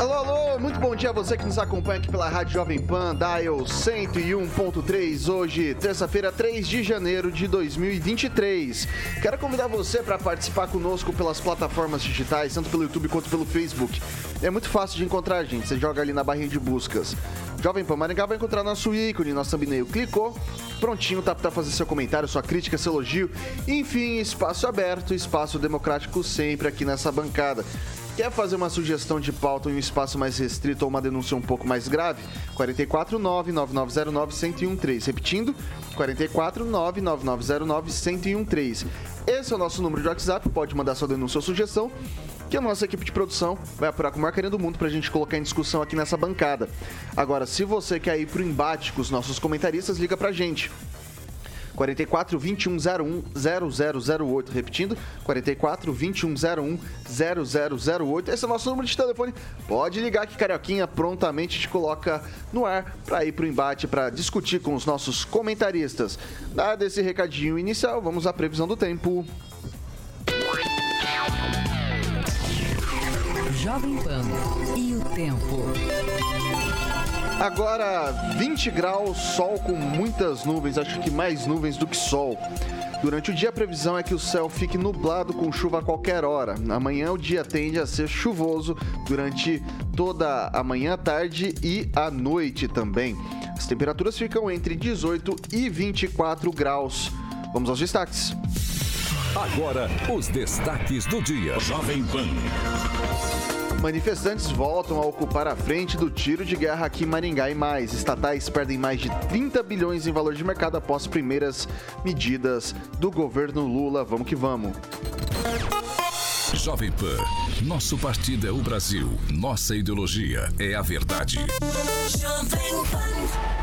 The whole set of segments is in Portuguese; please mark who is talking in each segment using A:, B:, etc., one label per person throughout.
A: Alô, alô, muito bom dia a você que nos acompanha aqui pela Rádio Jovem Pan, Dial 101.3, hoje, terça-feira, 3 de janeiro de 2023. Quero convidar você para participar conosco pelas plataformas digitais, tanto pelo YouTube quanto pelo Facebook. É muito fácil de encontrar a gente, você joga ali na barrinha de buscas. Jovem Pan Maringá vai encontrar nosso ícone, nosso thumbnail. Clicou, prontinho, tá para fazer seu comentário, sua crítica, seu elogio. Enfim, espaço aberto, espaço democrático sempre aqui nessa bancada. Quer fazer uma sugestão de pauta em um espaço mais restrito ou uma denúncia um pouco mais grave? 449-9909-1013. Repetindo, 449-9909-1013. Esse é o nosso número de WhatsApp, pode mandar sua denúncia ou sugestão, que a nossa equipe de produção vai apurar com o maior carinho do mundo para a gente colocar em discussão aqui nessa bancada. Agora, se você quer ir para o embate com os nossos comentaristas, liga para a gente. 44 2101 0008. Repetindo, 44 2101 0008. Esse é o nosso número de telefone. Pode ligar que Carioquinha prontamente te coloca no ar para ir para o embate, para discutir com os nossos comentaristas. Dado esse recadinho inicial, vamos à previsão do tempo.
B: Jovem Pan e o tempo.
A: Agora 20 graus, sol com muitas nuvens, acho que mais nuvens do que sol. Durante o dia, a previsão é que o céu fique nublado com chuva a qualquer hora. Amanhã, o dia tende a ser chuvoso durante toda a manhã, tarde e a noite também. As temperaturas ficam entre 18 e 24 graus. Vamos aos destaques.
C: Agora, os destaques do dia. Jovem Pan.
A: Manifestantes voltam a ocupar a frente do tiro de guerra aqui em Maringá e mais. Estatais perdem mais de 30 bilhões em valor de mercado após primeiras medidas do governo Lula. Vamos que vamos.
C: Jovem Pan, nosso partido é o Brasil, nossa ideologia é a verdade. Jovem Pan.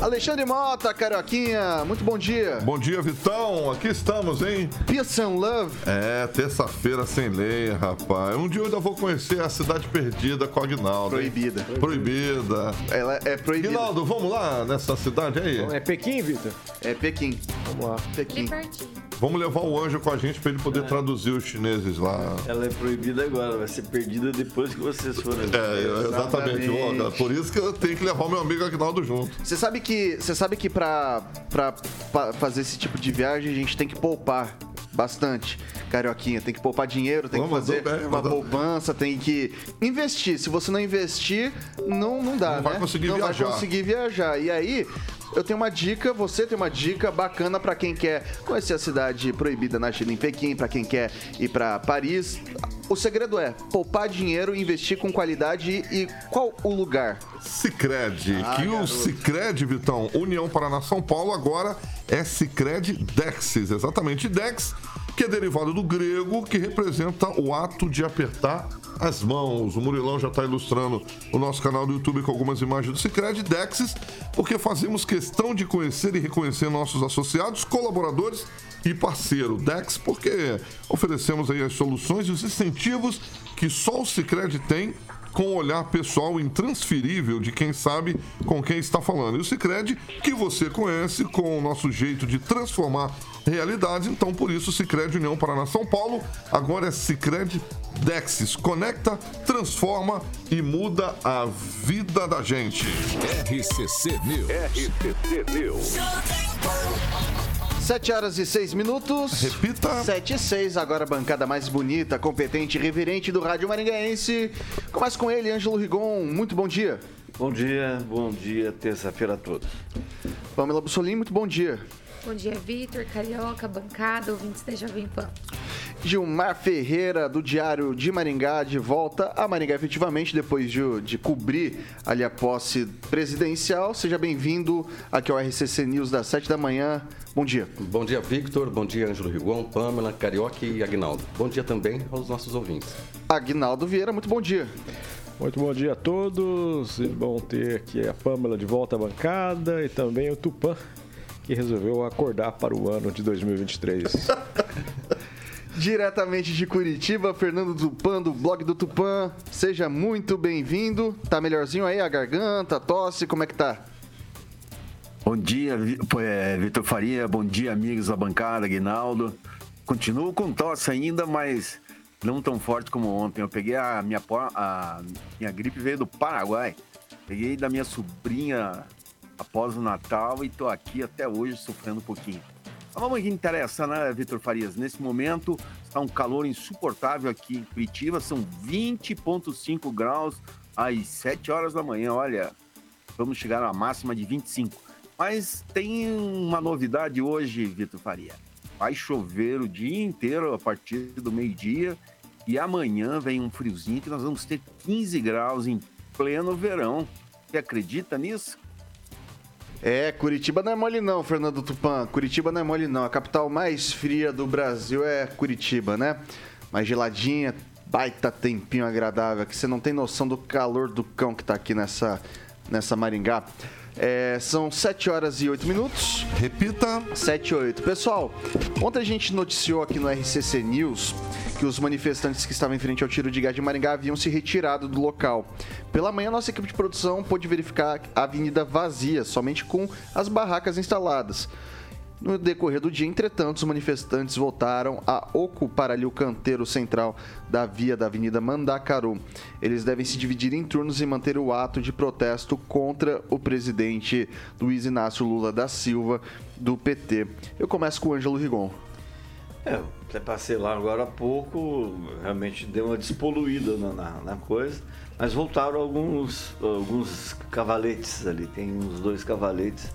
A: Alexandre Mota, Carioquinha, muito bom dia.
D: Bom dia, Vitão. Aqui estamos, hein?
A: Peace and Love.
D: É, terça-feira sem lei, rapaz. Um dia eu ainda vou conhecer a Cidade Perdida com a Aguinaldo.
A: Proibida.
D: Hein? Proibida.
A: Ela é proibida.
D: Aguinaldo, vamos lá nessa cidade aí?
E: É Pequim, Vitor?
A: É Pequim.
E: Vamos lá.
A: Pequim.
D: Vamos levar o anjo com a gente para ele poder é. traduzir os chineses lá.
F: Ela é proibida agora, vai ser perdida depois que vocês forem.
D: É, exatamente. exatamente. Por isso que eu tenho que levar o meu amigo Aguinaldo junto.
A: Você sabe que, você sabe que para fazer esse tipo de viagem a gente tem que poupar bastante. Carioquinha, tem que poupar dinheiro, tem que fazer bem, uma poupança, tem que investir. Se você não investir, não, não dá,
D: não
A: né?
D: vai conseguir
A: não
D: viajar.
A: vai conseguir viajar. E aí, eu tenho uma dica, você tem uma dica bacana para quem quer conhecer a cidade proibida na China, em Pequim, para quem quer ir para Paris. O segredo é poupar dinheiro, investir com qualidade e, e qual o lugar?
D: Cicred, ah, que garoto. o Cicred, Vitão, União Paraná São Paulo, agora é Cicred Dexis, exatamente Dex, que é derivado do grego, que representa o ato de apertar as mãos. O Murilão já está ilustrando o nosso canal do YouTube com algumas imagens do Cicred Dexis, porque fazemos questão de conhecer e reconhecer nossos associados, colaboradores e parceiro Dex, porque oferecemos aí as soluções e os incentivos que só o Cicred tem com o olhar pessoal intransferível de quem sabe com quem está falando. E o Cicred, que você conhece com o nosso jeito de transformar realidades, então por isso o Cicred União Paraná São Paulo, agora é Cicred Dexis. Conecta, transforma e muda a vida da gente.
C: RCC News. RCC News.
A: 7 horas e 6 minutos.
D: Repita.
A: 7 e 6, agora a bancada mais bonita, competente e reverente do Rádio Maringaense. Começa com ele, Ângelo Rigon. Muito bom dia.
F: Bom dia, bom dia, terça-feira a todos.
A: Pamela Bussolini, muito bom dia.
E: Bom dia, Vitor, Carioca, bancada, ouvintes da Jovem Pan.
A: Gilmar Ferreira, do Diário de Maringá, de volta a Maringá efetivamente, depois de, de cobrir ali a posse presidencial. Seja bem-vindo aqui ao RCC News das 7 da manhã. Bom dia.
G: Bom dia, Victor. Bom dia, Ângelo Rigon, Pamela, Carioca e Agnaldo. Bom dia também aos nossos ouvintes.
A: Agnaldo Vieira, muito bom dia.
H: Muito bom dia a todos. E bom ter aqui a Pamela de volta à bancada e também o Tupã, que resolveu acordar para o ano de 2023.
A: Diretamente de Curitiba, Fernando Tupan, do blog do Tupã. Seja muito bem-vindo. Tá melhorzinho aí a garganta, a tosse, como é que tá?
I: Bom dia, é, Vitor Faria. Bom dia, amigos da bancada, Aguinaldo. Continuo com tosse ainda, mas não tão forte como ontem. Eu peguei a minha, a minha gripe veio do Paraguai. Peguei da minha sobrinha após o Natal e tô aqui até hoje sofrendo um pouquinho. Mas vamos que interessa, né, Vitor Farias? Nesse momento está um calor insuportável aqui em Curitiba, são 20,5 graus às 7 horas da manhã. Olha, vamos chegar a máxima de 25. Mas tem uma novidade hoje, Vitor Faria. Vai chover o dia inteiro a partir do meio-dia e amanhã vem um friozinho que nós vamos ter 15 graus em pleno verão. Você acredita nisso?
A: É, Curitiba não é mole não, Fernando Tupan. Curitiba não é mole não. A capital mais fria do Brasil é Curitiba, né? Mais geladinha, baita tempinho agradável. Que você não tem noção do calor do cão que tá aqui nessa, nessa Maringá. É, são 7 horas e 8 minutos.
D: Repita.
A: 7 e 8. Pessoal, ontem a gente noticiou aqui no RCC News que os manifestantes que estavam em frente ao tiro de gás de Maringá haviam se retirado do local. Pela manhã, nossa equipe de produção pôde verificar a avenida vazia, somente com as barracas instaladas. No decorrer do dia, entretanto, os manifestantes voltaram a ocupar ali o canteiro central da via da Avenida Mandacaru. Eles devem se dividir em turnos e manter o ato de protesto contra o presidente Luiz Inácio Lula da Silva, do PT. Eu começo com o Ângelo Rigon.
F: É, até passei lá agora há pouco, realmente deu uma despoluída na, na, na coisa, mas voltaram alguns, alguns cavaletes ali, tem uns dois cavaletes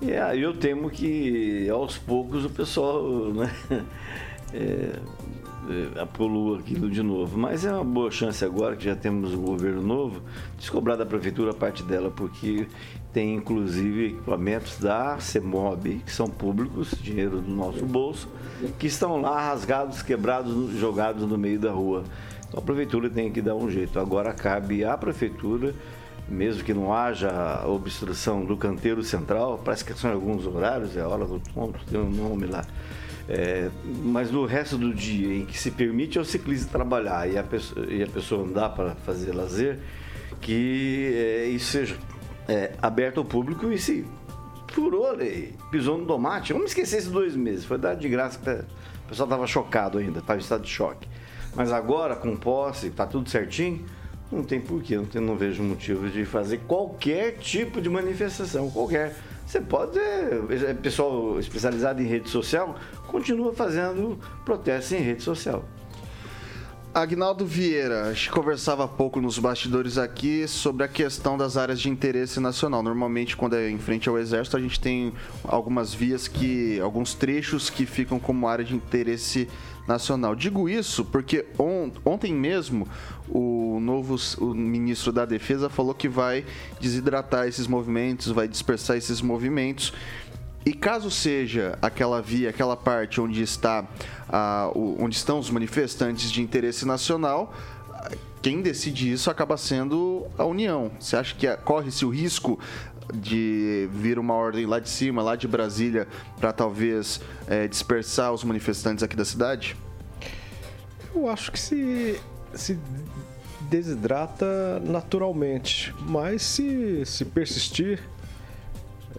F: e aí eu temo que aos poucos o pessoal né, é, é, apolua aquilo de novo. Mas é uma boa chance agora que já temos um governo novo de cobrar da prefeitura a parte dela, porque tem inclusive equipamentos da CEMOB, que são públicos, dinheiro do nosso bolso, que estão lá rasgados, quebrados, jogados no meio da rua. Então a prefeitura tem que dar um jeito. Agora cabe à prefeitura mesmo que não haja obstrução do canteiro central, parece que são alguns horários, é a hora do ponto, tem um nome lá. É, mas no resto do dia em que se permite ao ciclista trabalhar e a pessoa, e a pessoa andar para fazer lazer, que é, isso seja é, aberto ao público e se furou a lei, pisou no tomate. Vamos esquecer esses dois meses, foi dado de graça, o pessoal estava chocado ainda, estava em estado de choque. Mas agora, com posse, está tudo certinho, não tem porquê, não, tem, não vejo motivo de fazer qualquer tipo de manifestação, qualquer. Você pode, é, pessoal especializado em rede social, continua fazendo protestos em rede social.
A: Agnaldo Vieira, a gente conversava há pouco nos bastidores aqui sobre a questão das áreas de interesse nacional. Normalmente, quando é em frente ao Exército, a gente tem algumas vias que. alguns trechos que ficam como área de interesse nacional. Digo isso porque on, ontem mesmo o novo o ministro da Defesa falou que vai desidratar esses movimentos, vai dispersar esses movimentos. E caso seja aquela via, aquela parte onde está onde estão os manifestantes de interesse nacional, quem decide isso acaba sendo a União. Você acha que corre-se o risco de vir uma ordem lá de cima, lá de Brasília, para talvez é, dispersar os manifestantes aqui da cidade?
H: Eu acho que se, se desidrata naturalmente, mas se, se persistir,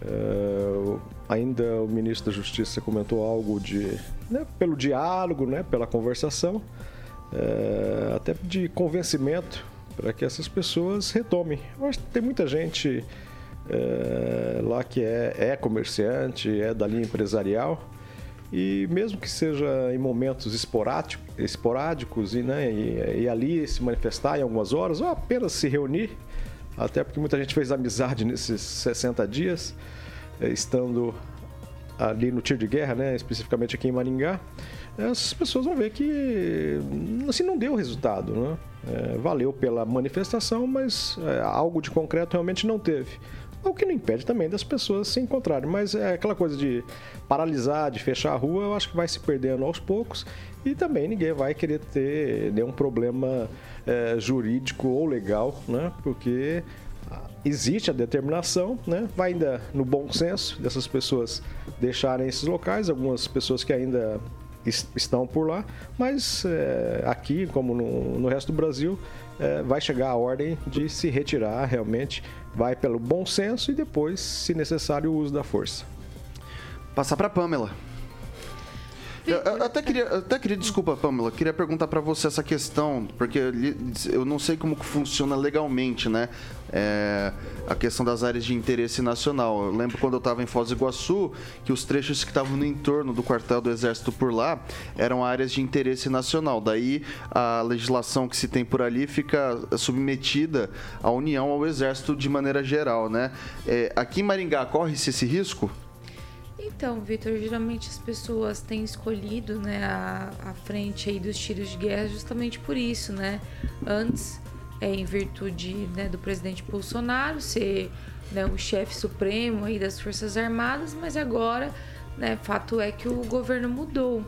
H: é, ainda o ministro da Justiça comentou algo de né, pelo diálogo, né, pela conversação, é, até de convencimento para que essas pessoas retomem. Que tem muita gente é, lá que é, é comerciante, é da linha empresarial e mesmo que seja em momentos esporádicos, esporádicos e, né, e, e, ali se manifestar em algumas horas ou apenas se reunir, até porque muita gente fez amizade nesses 60 dias, é, estando ali no tiro de guerra, né, especificamente aqui em Maringá, essas pessoas vão ver que assim não deu resultado, né? É, valeu pela manifestação, mas é, algo de concreto realmente não teve. O que não impede também das pessoas se encontrarem, mas é aquela coisa de paralisar, de fechar a rua, eu acho que vai se perdendo aos poucos e também ninguém vai querer ter nenhum problema é, jurídico ou legal, né? Porque existe a determinação, né? vai ainda no bom senso dessas pessoas deixarem esses locais, algumas pessoas que ainda estão por lá, mas é, aqui, como no, no, resto do Brasil, é, vai chegar a ordem de se retirar realmente, vai pelo bom senso e depois, se necessário, o uso da força.
A: Passar para Pamela. Eu, eu, até queria, eu até queria, desculpa, Pamela, queria perguntar para você essa questão, porque eu não sei como que funciona legalmente, né? É, a questão das áreas de interesse nacional. Eu lembro quando eu estava em Foz do Iguaçu, que os trechos que estavam no entorno do quartel do Exército por lá eram áreas de interesse nacional. Daí a legislação que se tem por ali fica submetida à União, ao Exército de maneira geral, né? É, aqui em Maringá corre-se esse risco?
E: Então, Vitor, geralmente as pessoas têm escolhido né, a, a frente aí dos tiros de guerra justamente por isso, né? Antes, é, em virtude né, do presidente Bolsonaro ser né, o chefe supremo aí das Forças Armadas, mas agora, né, fato é que o governo mudou.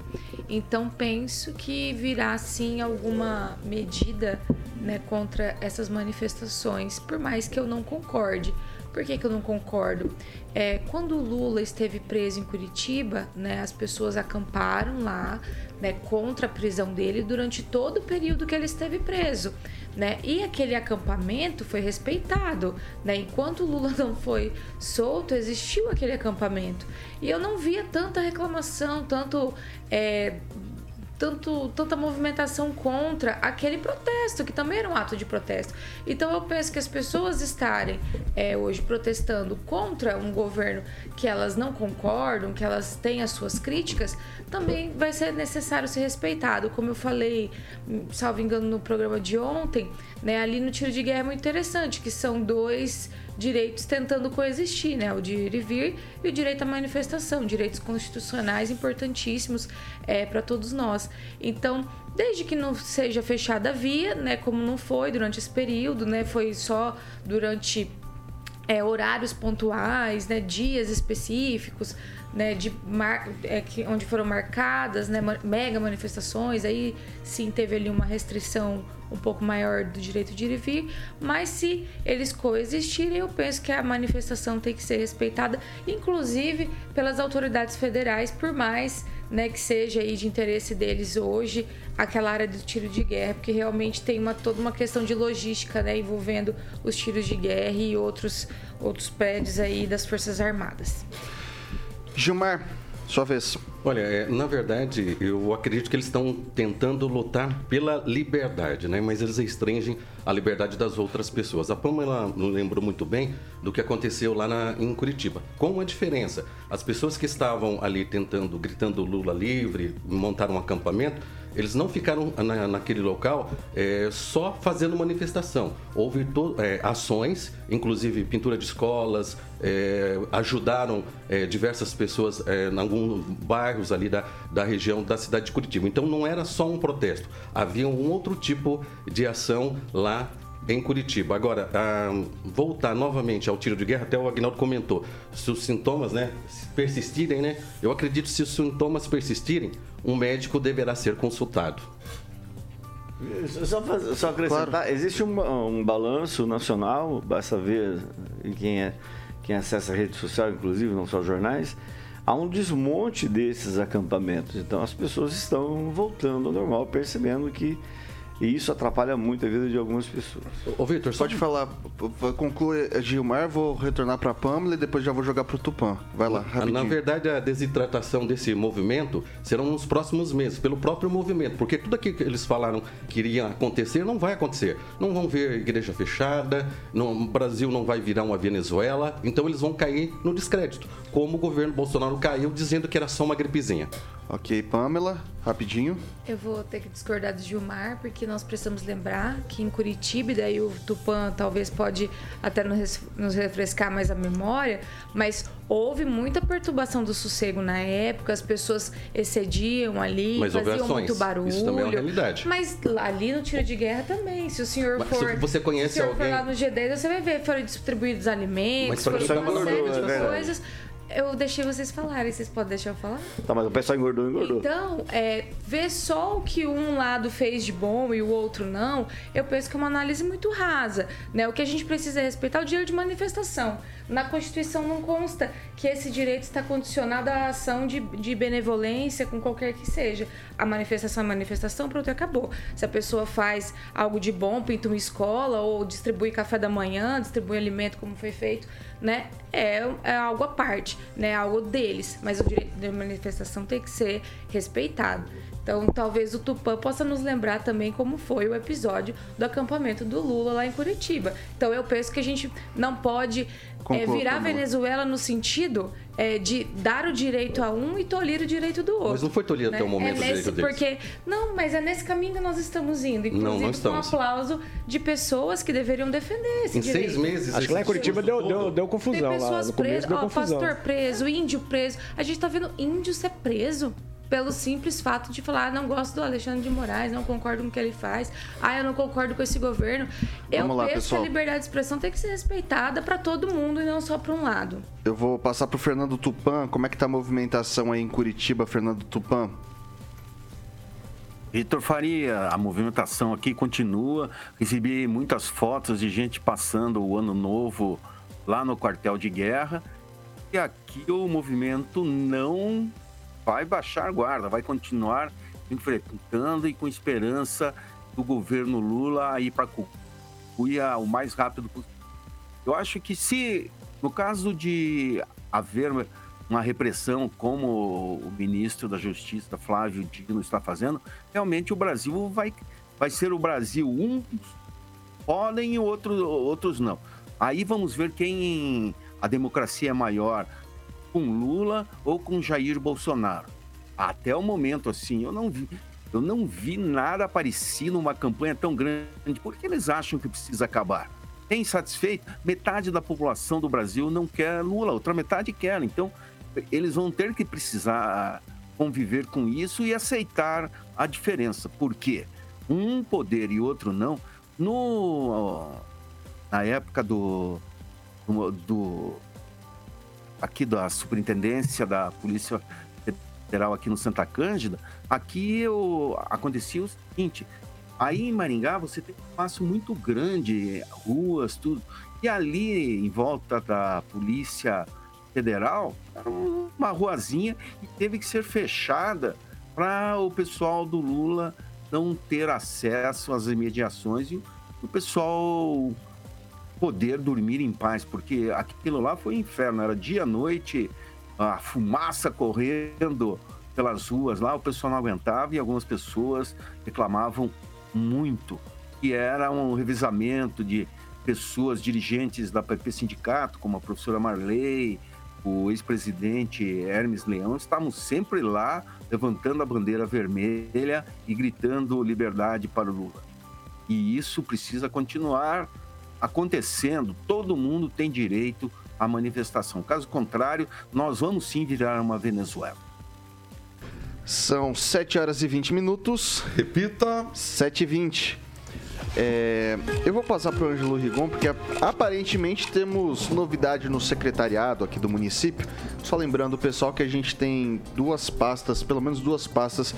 E: Então, penso que virá sim alguma medida né, contra essas manifestações, por mais que eu não concorde. Por que, que eu não concordo? É, quando o Lula esteve preso em Curitiba, né, as pessoas acamparam lá né, contra a prisão dele durante todo o período que ele esteve preso. Né? E aquele acampamento foi respeitado. Né? Enquanto Lula não foi solto, existiu aquele acampamento. E eu não via tanta reclamação, tanto é, tanto, tanta movimentação contra aquele protesto, que também era um ato de protesto. Então eu penso que as pessoas estarem é, hoje protestando contra um governo que elas não concordam, que elas têm as suas críticas, também vai ser necessário ser respeitado. Como eu falei, salvo engano, no programa de ontem, né, ali no tiro de guerra é muito interessante, que são dois direitos tentando coexistir, né? O de ir e vir e o direito à manifestação, direitos constitucionais importantíssimos é, para todos nós. Então, desde que não seja fechada a via, né? Como não foi durante esse período, né? Foi só durante é, horários pontuais, né? Dias específicos, né, de mar, é, que, onde foram marcadas né, mega manifestações, aí sim teve ali uma restrição um pouco maior do direito de ir e vir, mas se eles coexistirem, eu penso que a manifestação tem que ser respeitada, inclusive pelas autoridades federais, por mais né, que seja aí de interesse deles hoje aquela área do tiro de guerra, porque realmente tem uma, toda uma questão de logística né, envolvendo os tiros de guerra e outros, outros prédios aí das Forças Armadas.
A: Gilmar, sua vez.
G: Olha, é, na verdade, eu acredito que eles estão tentando lutar pela liberdade, né? Mas eles restringem a liberdade das outras pessoas. A Pamela não lembrou muito bem do que aconteceu lá na, em Curitiba. Com uma diferença, as pessoas que estavam ali tentando, gritando Lula livre, montaram um acampamento, eles não ficaram na, naquele local é, só fazendo manifestação. Houve to, é, ações, inclusive pintura de escolas, é, ajudaram é, diversas pessoas é, em alguns bairros ali da, da região da cidade de Curitiba. Então não era só um protesto, havia um outro tipo de ação lá em Curitiba. Agora, ah, voltar novamente ao tiro de guerra, até o Agnaldo comentou, se os sintomas né, persistirem, né? Eu acredito que se os sintomas persistirem, um médico deverá ser consultado.
F: Só, só acrescentar, claro. existe um, um, balanço nacional, basta ver quem, é, quem acessa a rede social, inclusive, não só jornais, há um desmonte desses acampamentos. Então as pessoas estão voltando ao normal, percebendo que e isso atrapalha muito a vida de algumas pessoas.
A: Ô, Vitor, só de falar, conclui Gilmar, vou retornar para a Pamela e depois já vou jogar para o Tupã. Vai lá, rapidinho.
G: Na verdade, a desidratação desse movimento serão nos próximos meses, pelo próprio movimento, porque tudo aquilo que eles falaram que iria acontecer não vai acontecer. Não vão ver igreja fechada, não, o Brasil não vai virar uma Venezuela, então eles vão cair no descrédito, como o governo Bolsonaro caiu dizendo que era só uma gripezinha.
A: Ok, Pamela, rapidinho.
E: Eu vou ter que discordar do Gilmar, porque nós precisamos lembrar que em Curitiba, e daí o Tupã talvez pode até nos refrescar mais a memória, mas houve muita perturbação do sossego na época, as pessoas excediam ali,
G: mas
E: faziam muito barulho.
G: Isso também é uma realidade.
E: Mas ali no tiro de guerra também, se o senhor
G: mas,
E: for...
G: Se você conhece
E: se o senhor
G: alguém...
E: for lá no G10, você vai ver, foram distribuídos alimentos, foram uma série de é coisas eu deixei vocês falarem, vocês podem deixar eu falar?
F: Tá, mas o pessoal engordou, engordou.
E: Então, é, ver só o que um lado fez de bom e o outro não, eu penso que é uma análise muito rasa. Né? O que a gente precisa é respeitar o direito de manifestação. Na Constituição não consta que esse direito está condicionado à ação de, de benevolência com qualquer que seja. A manifestação é manifestação, pronto, acabou. Se a pessoa faz algo de bom, pinta uma escola ou distribui café da manhã, distribui alimento como foi feito, né? É, é algo à parte, né? Algo deles. Mas o direito de manifestação tem que ser respeitado. Então, talvez o Tupã possa nos lembrar também como foi o episódio do acampamento do Lula lá em Curitiba. Então, eu penso que a gente não pode é, virar Venezuela no sentido é, de dar o direito a um e tolir o direito do outro.
G: Mas não foi tolir
E: né?
G: até o momento
E: é nesse, porque Não, mas é nesse caminho que nós estamos indo. Inclusive não, não estamos. com um aplauso de pessoas que deveriam defender esse
G: em
E: direito.
G: seis meses.
H: Acho que lá em Curitiba deu, deu, deu confusão.
E: Tem pessoas
H: lá,
E: presas, ó,
H: confusão.
E: pastor preso, índio preso. A gente tá vendo índio ser preso pelo simples fato de falar, ah, não gosto do Alexandre de Moraes, não concordo com o que ele faz, ah, eu não concordo com esse governo. Eu
A: lá,
E: penso
A: pessoal.
E: que a liberdade de expressão tem que ser respeitada para todo mundo e não só para um lado.
A: Eu vou passar pro Fernando Tupan. Como é que tá a movimentação aí em Curitiba, Fernando Tupan?
I: Vitor Faria, a movimentação aqui continua. Recebi muitas fotos de gente passando o ano novo lá no quartel de guerra. E aqui o movimento não vai baixar guarda, vai continuar enfrentando e com esperança do governo Lula ir para Cuiabá o mais rápido possível. Eu acho que se, no caso de haver uma repressão como o ministro da Justiça, Flávio Dino, está fazendo, realmente o Brasil vai, vai ser o Brasil. Uns podem e outros, outros não. Aí vamos ver quem a democracia é maior, com Lula ou com Jair Bolsonaro. Até o momento, assim, eu não vi, eu não vi nada parecido numa campanha tão grande. Por que eles acham que precisa acabar? Tem insatisfeito? Metade da população do Brasil não quer Lula, outra metade quer. Então, eles vão ter que precisar conviver com isso e aceitar a diferença. Por quê? Um poder e outro não. No, na época do, do aqui da superintendência da Polícia Federal aqui no Santa Cândida, aqui eu, acontecia o seguinte, aí em Maringá você tem um espaço muito grande, ruas, tudo, e ali em volta da Polícia Federal, era uma ruazinha e teve que ser fechada para o pessoal do Lula não ter acesso às imediações e o pessoal poder dormir em paz, porque aquilo lá foi um inferno, era dia noite, a fumaça correndo pelas ruas lá, o pessoal não aguentava e algumas pessoas reclamavam muito, que era um revisamento de pessoas dirigentes da PP Sindicato, como a professora Marley, o ex-presidente Hermes Leão, estavam sempre lá levantando a bandeira vermelha e gritando liberdade para o Lula. E isso precisa continuar acontecendo, todo mundo tem direito à manifestação. Caso contrário, nós vamos sim virar uma Venezuela.
A: São 7 horas e 20 minutos.
D: Repita.
A: 7 e 20. É, eu vou passar para o Ângelo Rigon, porque aparentemente temos novidade no secretariado aqui do município. Só lembrando, pessoal, que a gente tem duas pastas, pelo menos duas pastas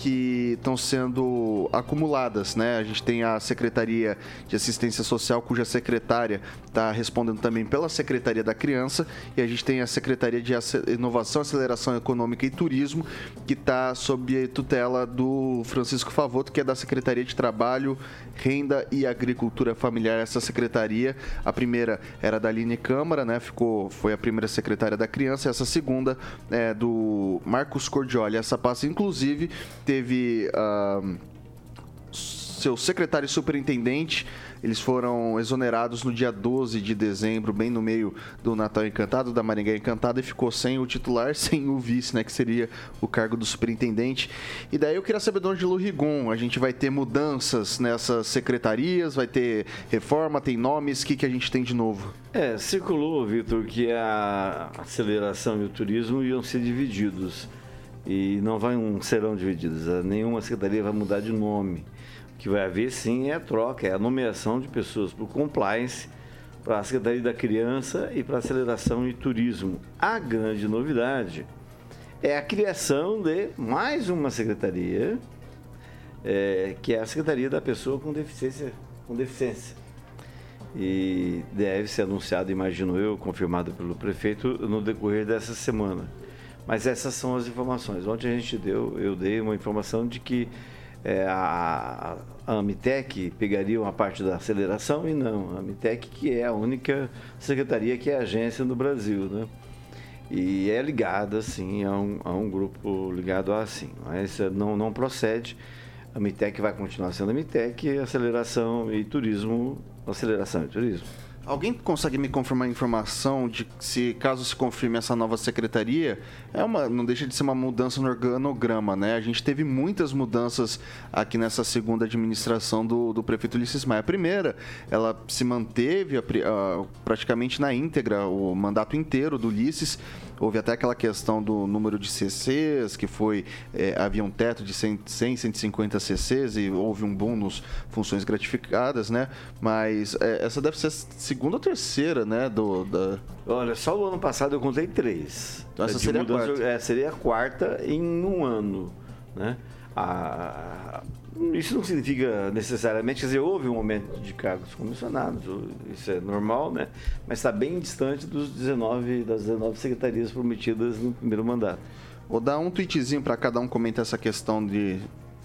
A: que estão sendo acumuladas, né? A gente tem a Secretaria de Assistência Social, cuja secretária está respondendo também pela Secretaria da Criança, e a gente tem a Secretaria de Inovação, Aceleração Econômica e Turismo, que está sob tutela do Francisco Favoto, que é da Secretaria de Trabalho, Renda e Agricultura Familiar. Essa secretaria, a primeira era da Aline Câmara, né? Ficou, foi a primeira secretária da Criança, essa segunda é do Marcos Cordioli. Essa pasta, inclusive, teve uh, seu secretário superintendente Eles foram exonerados no dia 12 de dezembro, bem no meio do Natal Encantado, da Maringá Encantada, e ficou sem o titular, sem o vice, né? Que seria o cargo do superintendente. E daí eu queria saber de onde Rigon. A gente vai ter mudanças nessas secretarias, vai ter reforma, tem nomes, o que, que a gente tem de novo?
F: É, circulou, Vitor, que a aceleração e o turismo iam ser divididos. E não vão, serão divididos. Nenhuma secretaria vai mudar de nome. O que vai haver sim é a troca, é a nomeação de pessoas para o compliance, para a Secretaria da Criança e para a Aceleração e Turismo. A grande novidade é a criação de mais uma secretaria, é, que é a Secretaria da Pessoa com Deficiência. Com deficiência. E deve ser anunciado, imagino eu, confirmado pelo prefeito no decorrer dessa semana. Mas essas são as informações. Ontem a gente deu, eu dei uma informação de que é, a, a Amitec pegaria uma parte da aceleração e não. A Amitec que é a única secretaria que é agência no Brasil, né? E é ligada, sim, a um, a um grupo ligado a assim. Mas não, não procede. A Amitec vai continuar sendo a Amitec, aceleração e turismo, aceleração e turismo.
A: Alguém consegue me confirmar a informação de se, caso se confirme essa nova secretaria, é uma, não deixa de ser uma mudança no organograma, né? A gente teve muitas mudanças aqui nessa segunda administração do, do prefeito Ulisses Maia. A primeira, ela se manteve a, a, praticamente na íntegra, o mandato inteiro do Ulisses. Houve até aquela questão do número de CCs, que foi. É, havia um teto de 100, 100, 150 CCs e houve um boom nos funções gratificadas, né? Mas é, essa deve ser a segunda ou terceira, né? Do, da...
F: Olha, só o ano passado eu contei três. Então essa seria mudança, a quarta. É, seria a quarta em um ano, né? A, isso não significa necessariamente, quer dizer, houve um aumento de cargos comissionados, isso é normal, né? Mas está bem distante dos 19, das 19 secretarias prometidas no primeiro mandato.
A: Vou dar um tweetzinho para cada um comentar essa questão de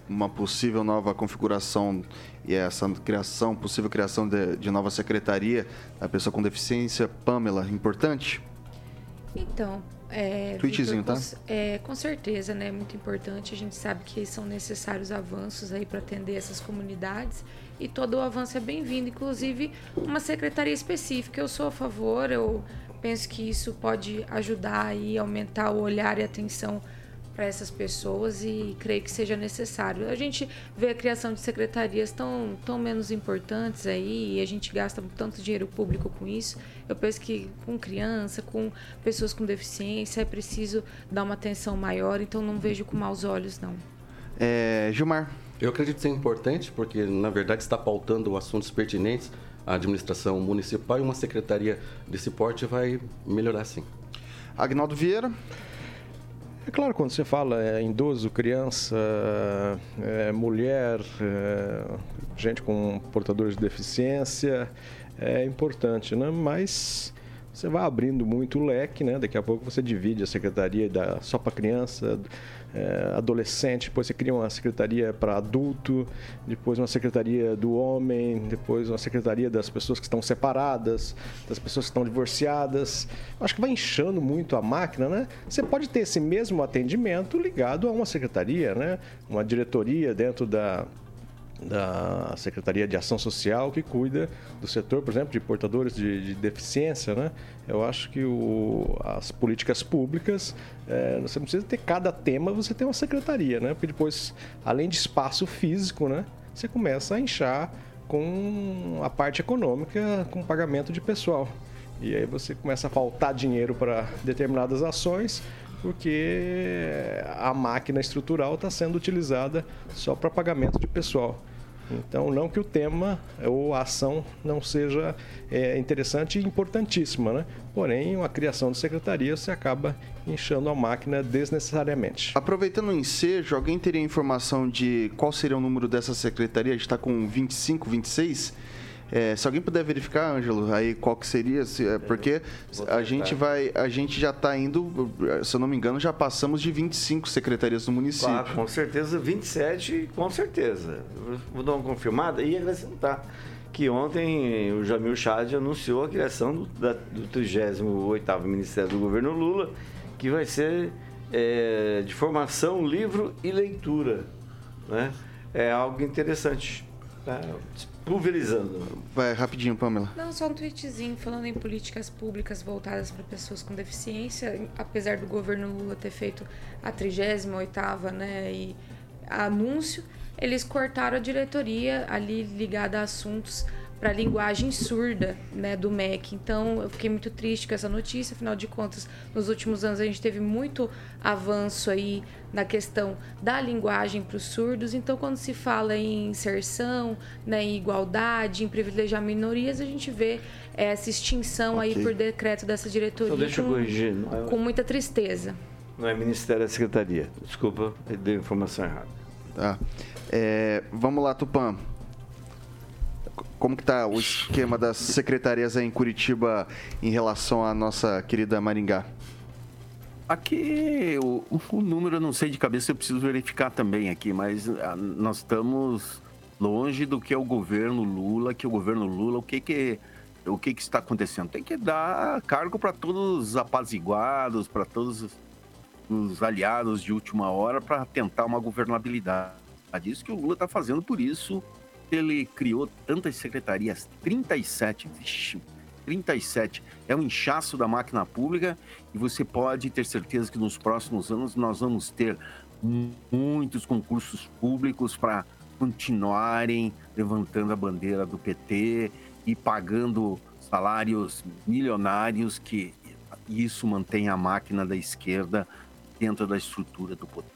A: uma possível nova configuração e essa criação, possível criação de, de nova secretaria da pessoa com deficiência. Pamela, importante?
E: Então, é,
A: Tweetzinho,
E: Victor,
A: tá?
E: Com, é, com certeza, né? Muito importante. A gente sabe que são necessários avanços aí para atender essas comunidades e todo o avanço é bem-vindo, inclusive uma secretaria específica. Eu sou a favor, eu penso que isso pode ajudar e aumentar o olhar e atenção para essas pessoas e creio que seja necessário. A gente vê a criação de secretarias tão, tão menos importantes aí e a gente gasta tanto dinheiro público com isso. Eu penso que com criança, com pessoas com deficiência, é preciso dar uma atenção maior, então não vejo com maus olhos, não.
A: É, Gilmar.
G: Eu acredito ser importante, porque na verdade está pautando assuntos pertinentes à administração municipal e uma secretaria desse porte vai melhorar sim.
A: Agnaldo Vieira.
H: É claro, quando você fala é, idoso, criança, é, mulher, é, gente com portadores de deficiência, é importante, né? Mas você vai abrindo muito o leque, né? Daqui a pouco você divide a secretaria da, só para criança, é, adolescente, depois você cria uma secretaria para adulto, depois uma secretaria do homem, depois uma secretaria das pessoas que estão separadas, das pessoas que estão divorciadas. Acho que vai inchando muito a máquina, né? Você pode ter esse mesmo atendimento ligado a uma secretaria, né? Uma diretoria dentro da da Secretaria de Ação Social que cuida do setor, por exemplo, de portadores de, de deficiência, né? Eu acho que o, as políticas públicas, é, você não precisa ter cada tema, você tem uma secretaria, né? Porque depois, além de espaço físico, né? Você começa a inchar com a parte econômica, com pagamento de pessoal. E aí você começa a faltar dinheiro para determinadas ações, porque a máquina estrutural está sendo utilizada só para pagamento de pessoal. Então, não que o tema ou a ação não seja é, interessante e importantíssima, né? Porém, uma criação de secretaria você acaba inchando a máquina desnecessariamente.
A: Aproveitando o ensejo, alguém teria informação de qual seria o número dessa secretaria? A gente está com 25, 26? É, se alguém puder verificar, Ângelo, aí qual que seria, se, é, porque a gente vai, a gente já está indo, se eu não me engano, já passamos de 25 secretarias no município.
F: Claro, com certeza 27, com certeza. Vou dar uma confirmada e acrescentar que ontem o Jamil Chad anunciou a criação do, da, do 38º Ministério do Governo Lula, que vai ser é, de formação, livro e leitura. Né? É algo interessante. Tá pulverizando.
A: Vai, rapidinho, Pamela.
E: Não, só um tweetzinho falando em políticas públicas voltadas para pessoas com deficiência. Apesar do governo Lula ter feito a 38ª, né, e anúncio, eles cortaram a diretoria ali ligada a assuntos para a linguagem surda né, do MEC. Então, eu fiquei muito triste com essa notícia. Afinal de contas, nos últimos anos a gente teve muito avanço aí na questão da linguagem para os surdos. Então, quando se fala em inserção, né, em igualdade, em privilegiar minorias, a gente vê essa extinção okay. aí por decreto dessa diretoria. Então,
F: deixa eu corrigir.
E: É... Com muita tristeza.
F: Não é Ministério, é Secretaria. Desculpa, dei informação errada.
A: Tá. É, vamos lá, Tupã. Como que tá o esquema das secretarias aí em Curitiba em relação à nossa querida Maringá?
I: Aqui, o, o número eu não sei de cabeça, eu preciso verificar também aqui, mas ah, nós estamos longe do que é o governo Lula, que o governo Lula, o que que o que, que está acontecendo? Tem que dar cargo para todos os apaziguados, para todos os, os aliados de última hora para tentar uma governabilidade. Isso que o Lula está fazendo, por isso ele criou tantas secretarias, 37, vixi, 37. É um inchaço da máquina pública e você pode ter certeza que nos próximos anos nós vamos ter muitos concursos públicos para continuarem levantando a bandeira do PT e pagando salários milionários que isso mantém a máquina da esquerda dentro da estrutura do poder.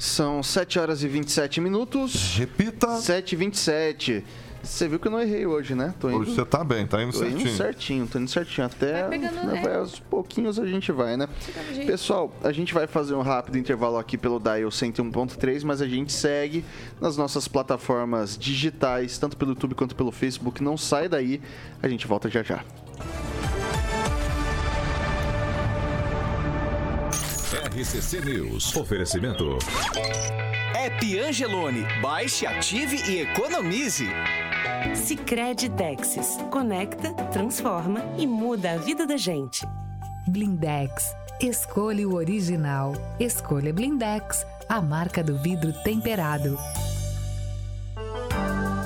A: São 7 horas e 27 minutos.
D: Repita.
A: 7 e 27. Você viu que eu não errei hoje, né?
D: Tô indo, hoje você tá bem, tá indo
A: tô
D: certinho.
A: Indo certinho, tô indo certinho. Até vai pegando, né, vai, aos pouquinhos a gente vai, né? Pessoal, a gente vai fazer um rápido intervalo aqui pelo Dial 101.3, mas a gente segue nas nossas plataformas digitais, tanto pelo YouTube quanto pelo Facebook. Não sai daí, a gente volta já já.
C: RCC News. Oferecimento.
J: App Angelone. Baixe, ative e economize.
K: Sicredi Texas. Conecta, transforma e muda a vida da gente.
B: Blindex. Escolha o original. Escolha Blindex, a marca do vidro temperado.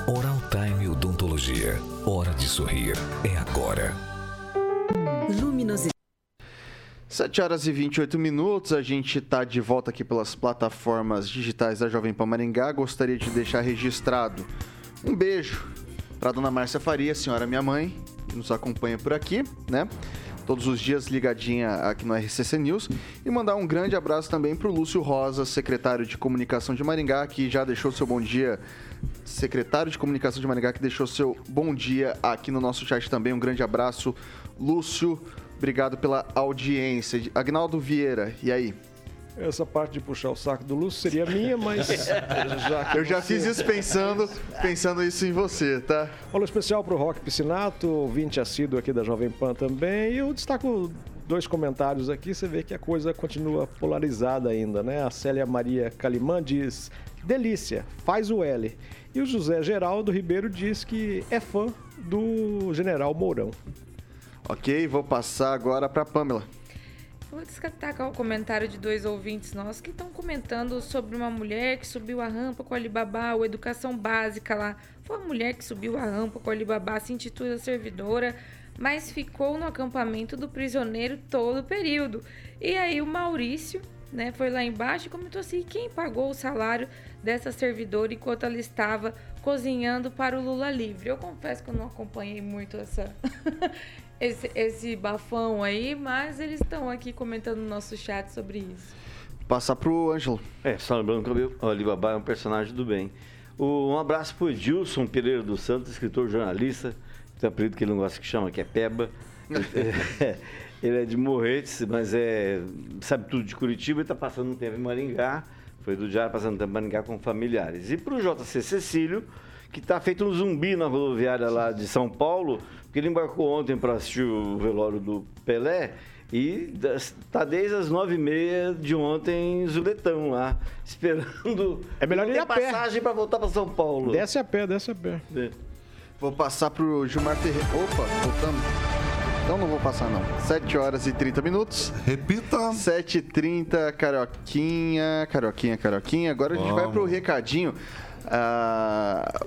C: Oral Time Odontologia. Hora de sorrir. É agora.
A: 7 horas e 28 minutos, a gente está de volta aqui pelas plataformas digitais da Jovem Pan Maringá. Gostaria de deixar registrado um beijo para dona Márcia Faria, senhora minha mãe, que nos acompanha por aqui, né? Todos os dias ligadinha aqui no RCC News. E mandar um grande abraço também para o Lúcio Rosa, secretário de Comunicação de Maringá, que já deixou seu bom dia. Secretário de Comunicação de Maringá, que deixou seu bom dia aqui no nosso chat também. Um grande abraço, Lúcio. Obrigado pela audiência. Agnaldo Vieira, e aí?
H: Essa parte de puxar o saco do Lúcio seria minha, mas
A: já eu já fiz isso pensando, pensando isso em você, tá?
H: Olha, especial para o Rock Piscinato, ouvinte assíduo aqui da Jovem Pan também. E eu destaco dois comentários aqui, você vê que a coisa continua polarizada ainda, né? A Célia Maria Calimã diz: delícia, faz o L. E o José Geraldo Ribeiro diz que é fã do General Mourão.
A: Ok, vou passar agora para Pamela.
E: Vou destacar o comentário de dois ouvintes nossos que estão comentando sobre uma mulher que subiu a rampa com a Alibaba, o Educação Básica lá. Foi uma mulher que subiu a rampa com a Alibaba, se intitula servidora, mas ficou no acampamento do prisioneiro todo o período. E aí o Maurício, né, foi lá embaixo e comentou assim: quem pagou o salário dessa servidora enquanto ela estava cozinhando para o Lula livre? Eu confesso que eu não acompanhei muito essa esse, esse bafão aí, mas eles estão aqui comentando no nosso chat sobre isso.
A: Passar pro Ângelo.
F: É, só lembrando que o Alibaba é um personagem do bem. O, um abraço pro Edilson Pereira dos Santos, escritor jornalista, tem um apelido que ele não gosta que chama, que é Peba. ele é de Morretes, mas é, sabe tudo de Curitiba e está passando um tempo em Maringá. Foi do Diário passando um tempo em Maringá com familiares. E para o JC Cecílio, que está feito um zumbi na rodoviária lá de São Paulo, porque ele embarcou ontem para assistir o velório do Pelé e está desde as nove e meia de ontem em Zuletão lá, esperando
H: é melhor ir a
F: passagem para voltar para São Paulo.
H: Desce a pé, desce a pé. É.
A: Vou passar para o Gilmar Ferreira. Opa, voltamos. Então não vou passar não. 7 horas e 30 minutos.
D: Repita.
A: 7 e 30 Carioquinha, Carioquinha, Carioquinha. Agora a gente Vamos. vai pro recadinho. Ah,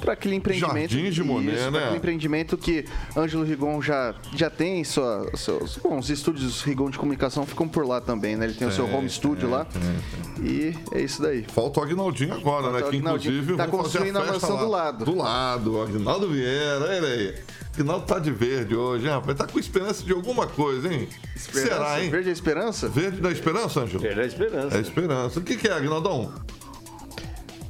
A: para aquele empreendimento.
D: Jardim de Monet,
A: Isso, pra
D: né?
A: Aquele empreendimento que Ângelo Rigon já, já tem sua, seus. Bom, os estúdios Rigon de comunicação ficam por lá também, né? Ele tem, o seu
D: Tem,
A: home studio
D: tem,
A: lá. E é isso daí.
D: Falta o Agnaldinho agora,
A: Falta
D: né?
A: o
D: Que
A: Agnaldinho.
D: inclusive
A: Tá construindo a
D: festa
A: mansão
D: lá.
A: do lado.
D: Do lado, o Agnaldo Vieira, olha ele aí. Agnaldo tá de verde hoje, hein, rapaz? Tá com esperança de alguma coisa, hein?
A: Esperança?
D: Será, hein?
A: Verde é esperança?
D: Verde da esperança, Ângelo?
F: Verde da esperança.
D: É esperança. O que, que é, Agnaldão?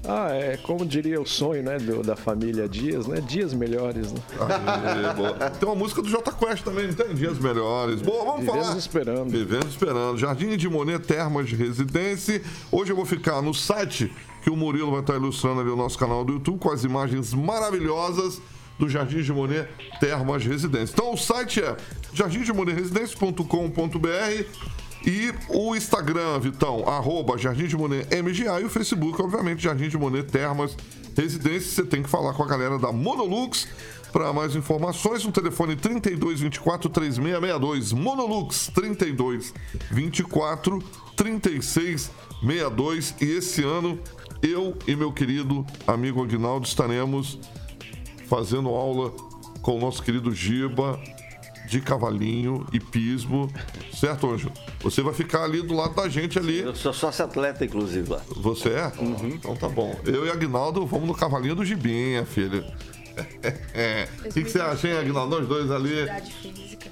H: Ah, é como diria o sonho, né, do- da família Dias, né? Dias melhores, né?
D: Aê, boa. Tem uma música do Jota Quest também, não tem? Dias melhores. Boa, vamos
H: Vivemos
D: falar.
H: esperando.
D: Vivendo esperando. Jardim de Monet Termas de Residência. Hoje eu vou ficar no site que o Murilo vai estar ilustrando ali no nosso canal do YouTube com as imagens maravilhosas do Jardim de Monet Termas de Residência. Então o site é jardimdemonetresidencia.com.br e o Instagram, Vitão, arroba Jardim de Monet MGA e o Facebook, obviamente, Jardim de Monet Termas Residência. Você tem que falar com a galera da Monolux para mais informações. No telefone 32 24 3662. Monolux 32 24 36 62. E esse ano eu e meu querido amigo Aguinaldo estaremos fazendo aula com o nosso querido Giba de cavalinho e pismo, certo, Anjo? Você vai ficar ali do lado da gente ali.
F: Eu sou sócio atleta, inclusive, lá.
D: Você é? Então tá bom. Eu e Agnaldo vamos no cavalinho do Gibinha, filho. É. O que, que você acha, hein, Agnaldo? Nós dois ali
E: física.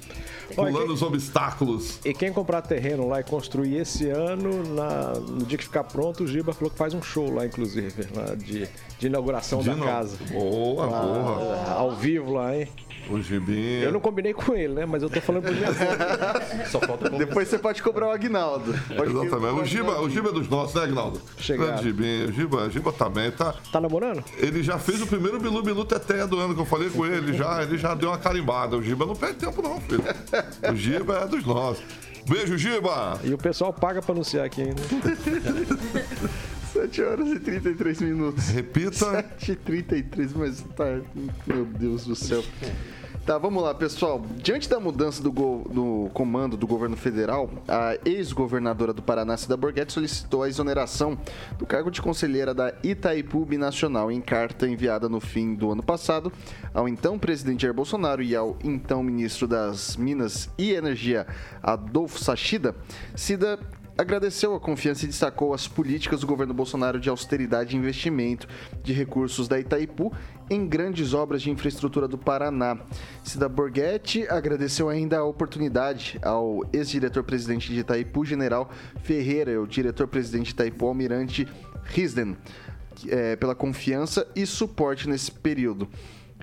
D: pulando os obstáculos.
H: E quem comprar terreno lá e construir esse ano, na- no dia que ficar pronto, o Giba falou que faz um show lá, inclusive, lá de, de inauguração
D: De
H: da
D: novo.
H: casa.
D: Boa, boa.
H: Ah, Ao vivo lá, hein?
D: O Gibinha.
H: Eu não combinei com ele, né? Mas eu tô falando por minha conta.
G: Só falta
A: Depois você pode cobrar o Agnaldo. Pode
D: Exatamente. O Giba, o Giba é dos nossos, né, Agnaldo? Gibinha. O Giba, o Giba tá bem, tá?
H: Tá namorando?
D: Ele já fez o primeiro Bilu Bilu Teté do ano que eu falei com ele. Já, ele já deu uma carimbada. O Giba não perde tempo, não, filho. O Giba é dos nossos. Beijo, Giba!
H: E o pessoal paga pra anunciar aqui ainda.
A: 7 horas e 33 minutos.
D: Repita.
A: 7 e 33, mas tá. Meu Deus do céu. Tá, vamos lá, pessoal. Diante da mudança do, do comando do governo federal, a ex-governadora do Paraná, Cida Borghetti, solicitou a exoneração do cargo de conselheira da Itaipu Binacional em carta enviada no fim do ano passado ao então presidente Jair Bolsonaro e ao então ministro das Minas e Energia, Adolfo Sachida. Cida agradeceu a confiança e destacou as políticas do governo Bolsonaro de austeridade e investimento de recursos da Itaipu em grandes obras de infraestrutura do Paraná. Cida Borghetti agradeceu ainda a oportunidade ao ex-diretor-presidente de Itaipu, General Ferreira, e o diretor-presidente de Itaipu, Almirante Risden, eh, pela confiança e suporte nesse período.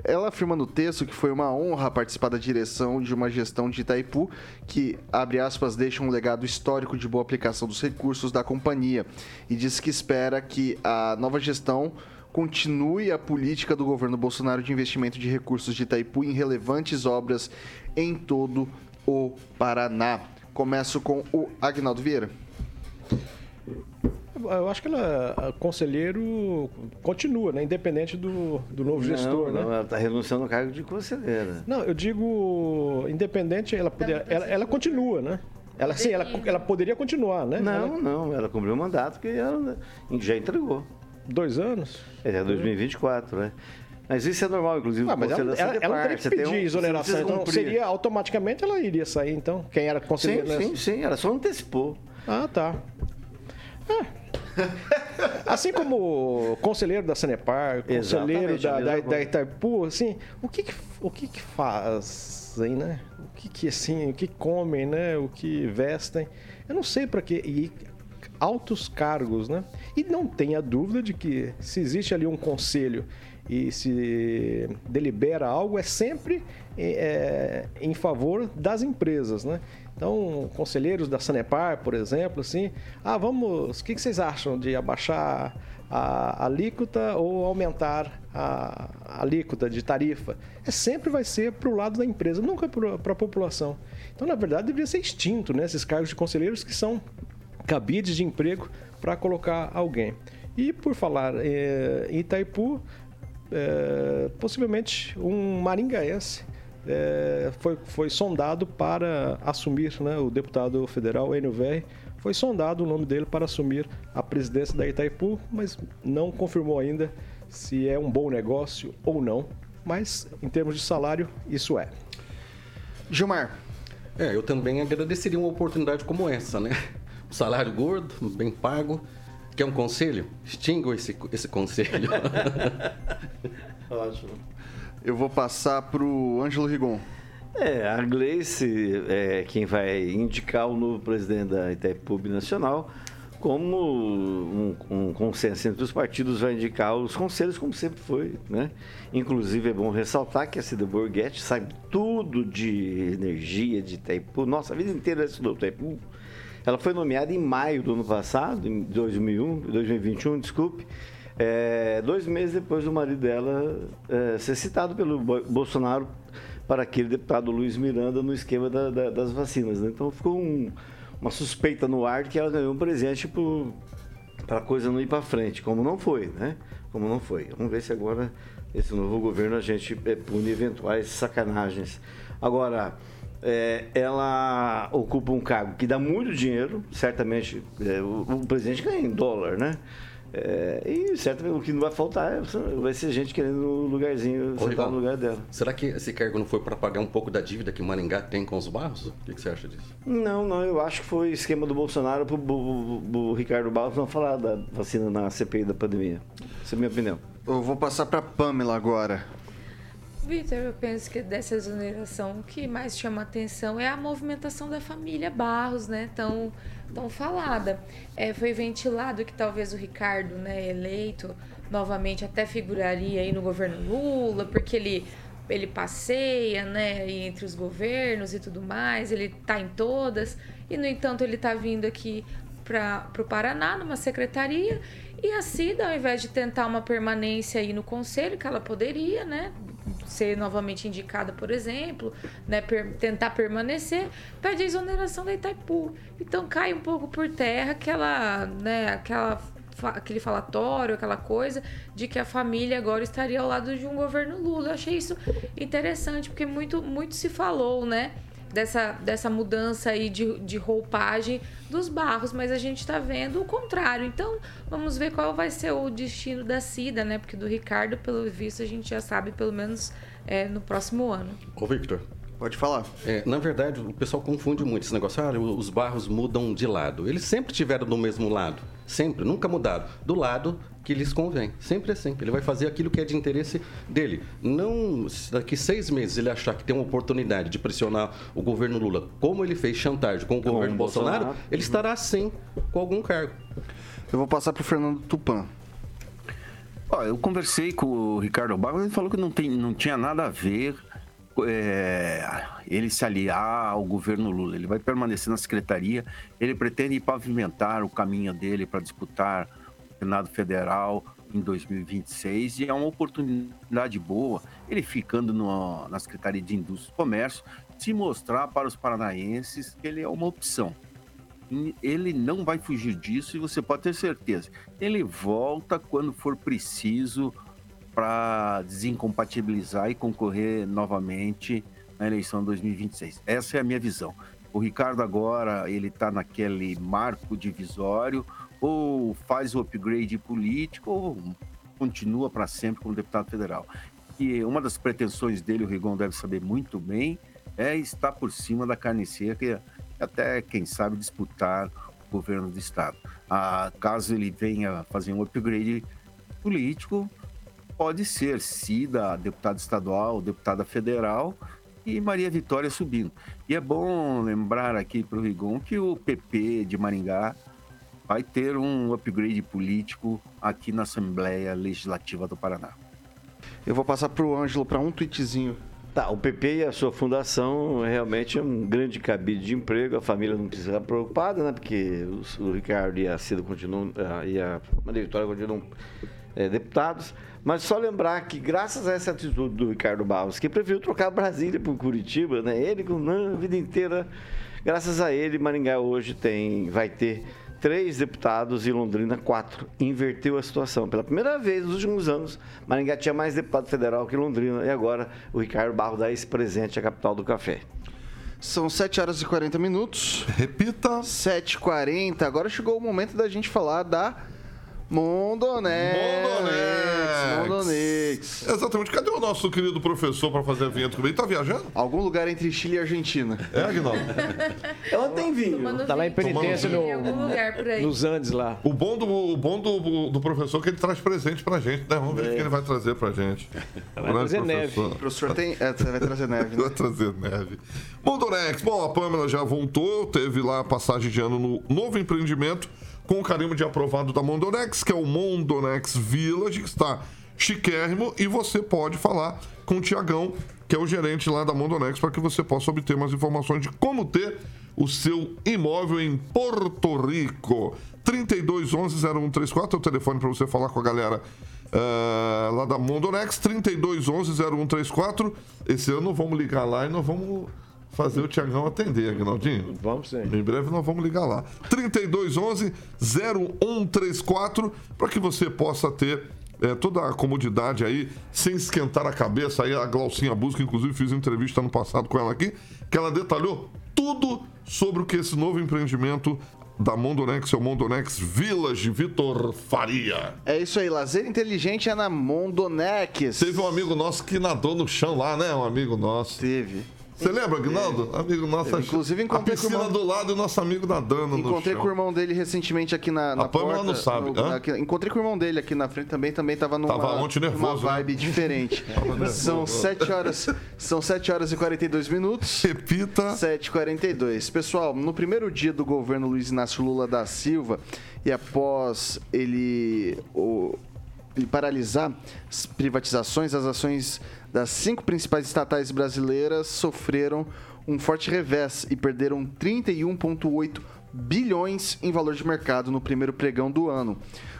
A: Ela afirma no texto que foi uma honra participar da direção de uma gestão de Itaipu que, abre aspas, deixa um legado histórico de boa aplicação dos recursos da companhia e diz que espera que a nova gestão continue a política do governo Bolsonaro de investimento de recursos de Itaipu em relevantes obras em todo o Paraná. Começo com o Agnaldo Vieira.
H: Eu acho que ela, conselheiro, continua, né? Independente do, do novo gestor,
F: não,
H: né?
F: não, ela está renunciando ao cargo de conselheira.
H: Não, eu digo, independente, ela, poder, ela, ela continua, né? Ela, sim, ela, ela poderia continuar, né?
F: Não,
H: Ela-
F: não, ela cumpriu o mandato que ela já entregou.
H: Dois anos?
F: É 2024, né? Mas isso é normal, inclusive.
H: Ah, mas ela, ela, ela não
F: Sanepar,
H: que pedir
F: um-
H: exoneração, então seria automaticamente ela iria sair, então. Quem era
F: Sim,
H: conselheiro nessa-
F: sim, sim, ela só antecipou.
H: Ah, tá. É. Assim como conselheiro da Sanepar, conselheiro
F: Exatamente,
H: da, da, da. Itaipu, assim, o que que, o que que fazem, né? O que que, assim, o que comem, né? O que vestem. Eu não sei para quê. E altos cargos, né? E não tenha dúvida de que se existe ali um conselho e se delibera algo, é sempre é, em favor das empresas, né? Então, conselheiros da Sanepar, por exemplo, assim, ah, vamos, o que vocês acham de abaixar a alíquota ou aumentar a alíquota de tarifa? É sempre vai ser para o lado da empresa, nunca para a população. Então, na verdade, deveria ser extinto, né? Esses cargos de conselheiros que são cabides de emprego para colocar alguém. E por falar eh, em Itaipu, eh, possivelmente um maringaense eh, foi, foi sondado para assumir né, o deputado federal Enio Verri foi sondado o nome dele para assumir a presidência da Itaipu, mas não confirmou ainda se é um bom negócio ou não. Mas, em termos de salário, isso é.
A: Gilmar.
G: É, eu também agradeceria uma oportunidade como essa, né? Salário gordo, bem pago. Quer um conselho? Extinga esse, esse conselho.
A: Ótimo. Eu vou passar para o Ângelo Rigon.
F: É, a Gleice é quem vai indicar o novo presidente da Itaipu Nacional, como um, um, consenso entre os partidos vai indicar os conselhos, como sempre foi, né? Inclusive é bom ressaltar que a Cida Borghetti sabe tudo de energia de Itaipu. Nossa, a vida inteira ela estudou Itaipu. Ela foi nomeada em maio do ano passado, em 2001, 2021, desculpe, é, dois meses depois do marido dela é, ser citado pelo Bolsonaro para aquele deputado Luiz Miranda no esquema da, da, das vacinas. Né? Então ficou um, uma suspeita no ar que ela ganhou um presente para a coisa não ir para frente, como não foi, né? Como não foi. Vamos ver se agora esse novo governo a gente é, pune eventuais sacanagens. Agora, é, ela ocupa um cargo que dá muito dinheiro, certamente é, o, o presidente ganha em dólar, né? É, e certamente o que não vai faltar é, vai ser gente querendo o lugarzinho, sentar no lugar dela.
G: Será que esse cargo não foi para pagar um pouco da dívida que Maringá tem com os barros? O que, que você acha disso?
F: Não, não, eu acho que foi esquema do Bolsonaro para o Ricardo Barros não falar da vacina na CPI da pandemia. Essa é a minha opinião.
A: Eu vou passar para Pamela agora.
E: Vitor, eu penso que dessa exoneração o que mais chama atenção é a movimentação da família Barros, né? Tão, tão falada. É, foi ventilado que talvez o Ricardo, né, eleito novamente, até figuraria aí no governo Lula, porque ele ele passeia, né, entre os governos e tudo mais, ele tá em todas, e no entanto ele tá vindo aqui para o Paraná, numa secretaria, e a Cida, ao invés de tentar uma permanência aí no conselho, que ela poderia, né, ser novamente indicada, por exemplo, né, per, tentar permanecer, pede a exoneração da Itaipu. Então cai um pouco por terra aquela, né, aquela aquele falatório, aquela coisa de que a família agora estaria ao lado de um governo Lula. Eu achei isso interessante, porque muito, muito se falou, né? Dessa, dessa mudança aí de, de roupagem dos barros, mas a gente está vendo o contrário. Então, vamos ver qual vai ser o destino da Cida, né? Porque do Ricardo, pelo visto, a gente já sabe, pelo menos é, no próximo ano.
G: Ô, Victor.
A: Pode falar.
G: É, na verdade, o pessoal confunde muito esse negócio. Ah, os barros mudam de lado. Eles sempre tiveram do mesmo lado. Sempre, nunca mudaram. Do lado que lhes convém. Sempre assim. Ele vai fazer aquilo que é de interesse dele. Não, se daqui seis meses ele achar que tem uma oportunidade de pressionar o governo Lula, como ele fez chantagem com o com governo Bolsonaro, Bolsonaro, ele estará sim com algum cargo.
A: Eu vou passar para o Fernando Tupan.
I: Ó, eu conversei com o Ricardo Barros, ele falou que não, tem, não tinha nada a ver é, ele se aliar ao governo Lula. Ele vai permanecer na secretaria, ele pretende pavimentar o caminho dele para disputar o Senado Federal em 2026 e é uma oportunidade boa ele ficando no, na Secretaria de Indústria e Comércio se mostrar para os paranaenses que ele é uma opção. Ele não vai fugir disso e você pode ter certeza. Ele volta quando for preciso para desincompatibilizar e concorrer novamente na eleição de 2026. Essa é a minha visão. O Ricardo agora ele está naquele marco divisório, ou faz o upgrade político, ou continua para sempre como deputado federal. E uma das pretensões dele, o Rigon deve saber muito bem, é estar por cima da carne seca e até, quem sabe, disputar o governo do Estado. Ah, caso ele venha fazer um upgrade político, pode ser Cida, deputada estadual, deputada federal e Maria Vitória subindo. E é bom lembrar aqui para o Rigon que o PP de Maringá vai ter um upgrade político aqui na Assembleia Legislativa do Paraná.
A: Eu vou passar para o Ângelo para um tweetzinho.
F: Tá, o PP e a sua fundação realmente é um grande cabide de emprego, a família não precisa ficar preocupada, né? Porque o Ricardo e a Cida continuam, e a Maria Vitória continuam é, deputados. Mas só lembrar que, graças a essa atitude do Ricardo Barros, que preferiu trocar Brasília por Curitiba, né? Ele, com a vida inteira, graças a ele, Maringá hoje tem, vai ter três deputados e Londrina quatro. Inverteu a situação. Pela primeira vez nos últimos anos, Maringá tinha mais deputado federal que Londrina e agora o Ricardo Barros dá esse presente à capital do café.
A: São 7 horas e 40 minutos.
D: Repita.
A: 7h40. Agora chegou o momento da gente falar da Mondonex.
D: Mondonex.
A: Mondonex.
D: Exatamente. Cadê o nosso querido professor para fazer a vinheta comigo? Ele tá viajando?
A: Algum lugar entre Chile e Argentina.
D: É, Aguinaldo?
F: Ela tem vinho.
H: Tá lá em penitência
E: Em algum
H: no,
E: lugar por aí.
H: nos Andes lá.
D: O bom, do, o bom do, do professor é que ele traz presente pra gente, né? Vamos ver o que ele vai trazer pra gente.
H: Vai trazer neve.
A: O professor tem. É, você vai trazer neve, né?
D: Vai trazer neve. Mondonex. Bom, a Pâmela já voltou, teve lá a passagem de ano no novo empreendimento com o carimbo de aprovado da Mondonex, que é o Mondonex Village, que está chiquérrimo, e você pode falar com o Tiagão, que é o gerente lá da Mondonex, para que você possa obter mais informações de como ter o seu imóvel em Porto Rico. 3211-0134 é o telefone para você falar com a galera ah, lá da Mondonex, 3211-0134. Esse ano vamos ligar lá e nós vamos fazer o Tiagão atender, Aguinaldinho.
H: Vamos sim.
D: Em breve nós vamos ligar lá. 3211-0134 para que você possa ter é, toda a comodidade aí, sem esquentar a cabeça. Aí a Glaucinha Busca, inclusive, fiz entrevista ano passado com ela aqui, que ela detalhou tudo sobre o que esse novo empreendimento da Mondonex, é o Mondonex Village Vitor Faria.
A: É isso aí, lazer inteligente é na Mondonex.
D: Teve um amigo nosso que nadou no chão lá, né? Um amigo nosso.
A: Teve.
D: Você lembra, Aguinaldo? Amigo nosso.
A: Inclusive,
D: a
A: encontrei com o
D: piscina
A: irmão-
D: do lado e o nosso amigo nadando
A: Encontrei com o irmão dele recentemente aqui na, na
D: A
A: porta.
D: não sabe,
A: no- aqui- encontrei com o irmão dele aqui na frente também, também tava numa,
D: Tava ontem nervoso, né?
A: vibe diferente.
D: nervoso.
A: são 7 horas, são 7 horas e 42 minutos.
D: Repita.
A: 7h42. Pessoal, no primeiro dia do governo Luiz Inácio Lula da Silva e após ele, o- ele paralisar as privatizações, as ações das cinco principais estatais brasileiras sofreram um forte revés e perderam 31,8 bilhões em valor de mercado no primeiro pregão do ano.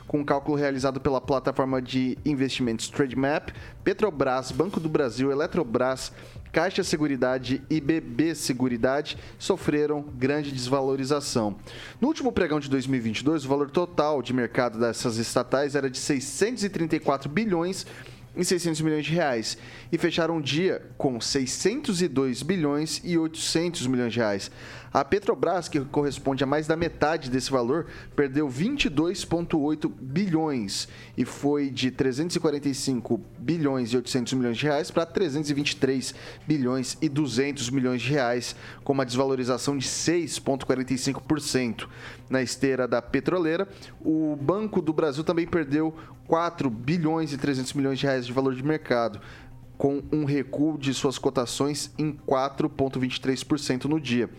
A: Com um cálculo realizado pela plataforma de investimentos TradeMap, Petrobras, Banco do Brasil, Eletrobras, Caixa Seguridade e BB Seguridade sofreram grande desvalorização. No último pregão de 2022, o valor total de mercado dessas estatais era de 634 bilhões e 600 milhões de reais e fecharam o dia com 602 bilhões e 800 milhões de reais. A Petrobras, que corresponde a mais da metade desse valor, perdeu 22,8 bilhões e foi de 345 bilhões e 800 milhões de reais para 323 bilhões e 200 milhões de reais, com uma desvalorização de 6,45%. Na esteira da petroleira, o Banco do Brasil também perdeu 4 bilhões e 300 milhões de reais de valor de mercado, com um recuo de suas cotações em 4,23% no dia.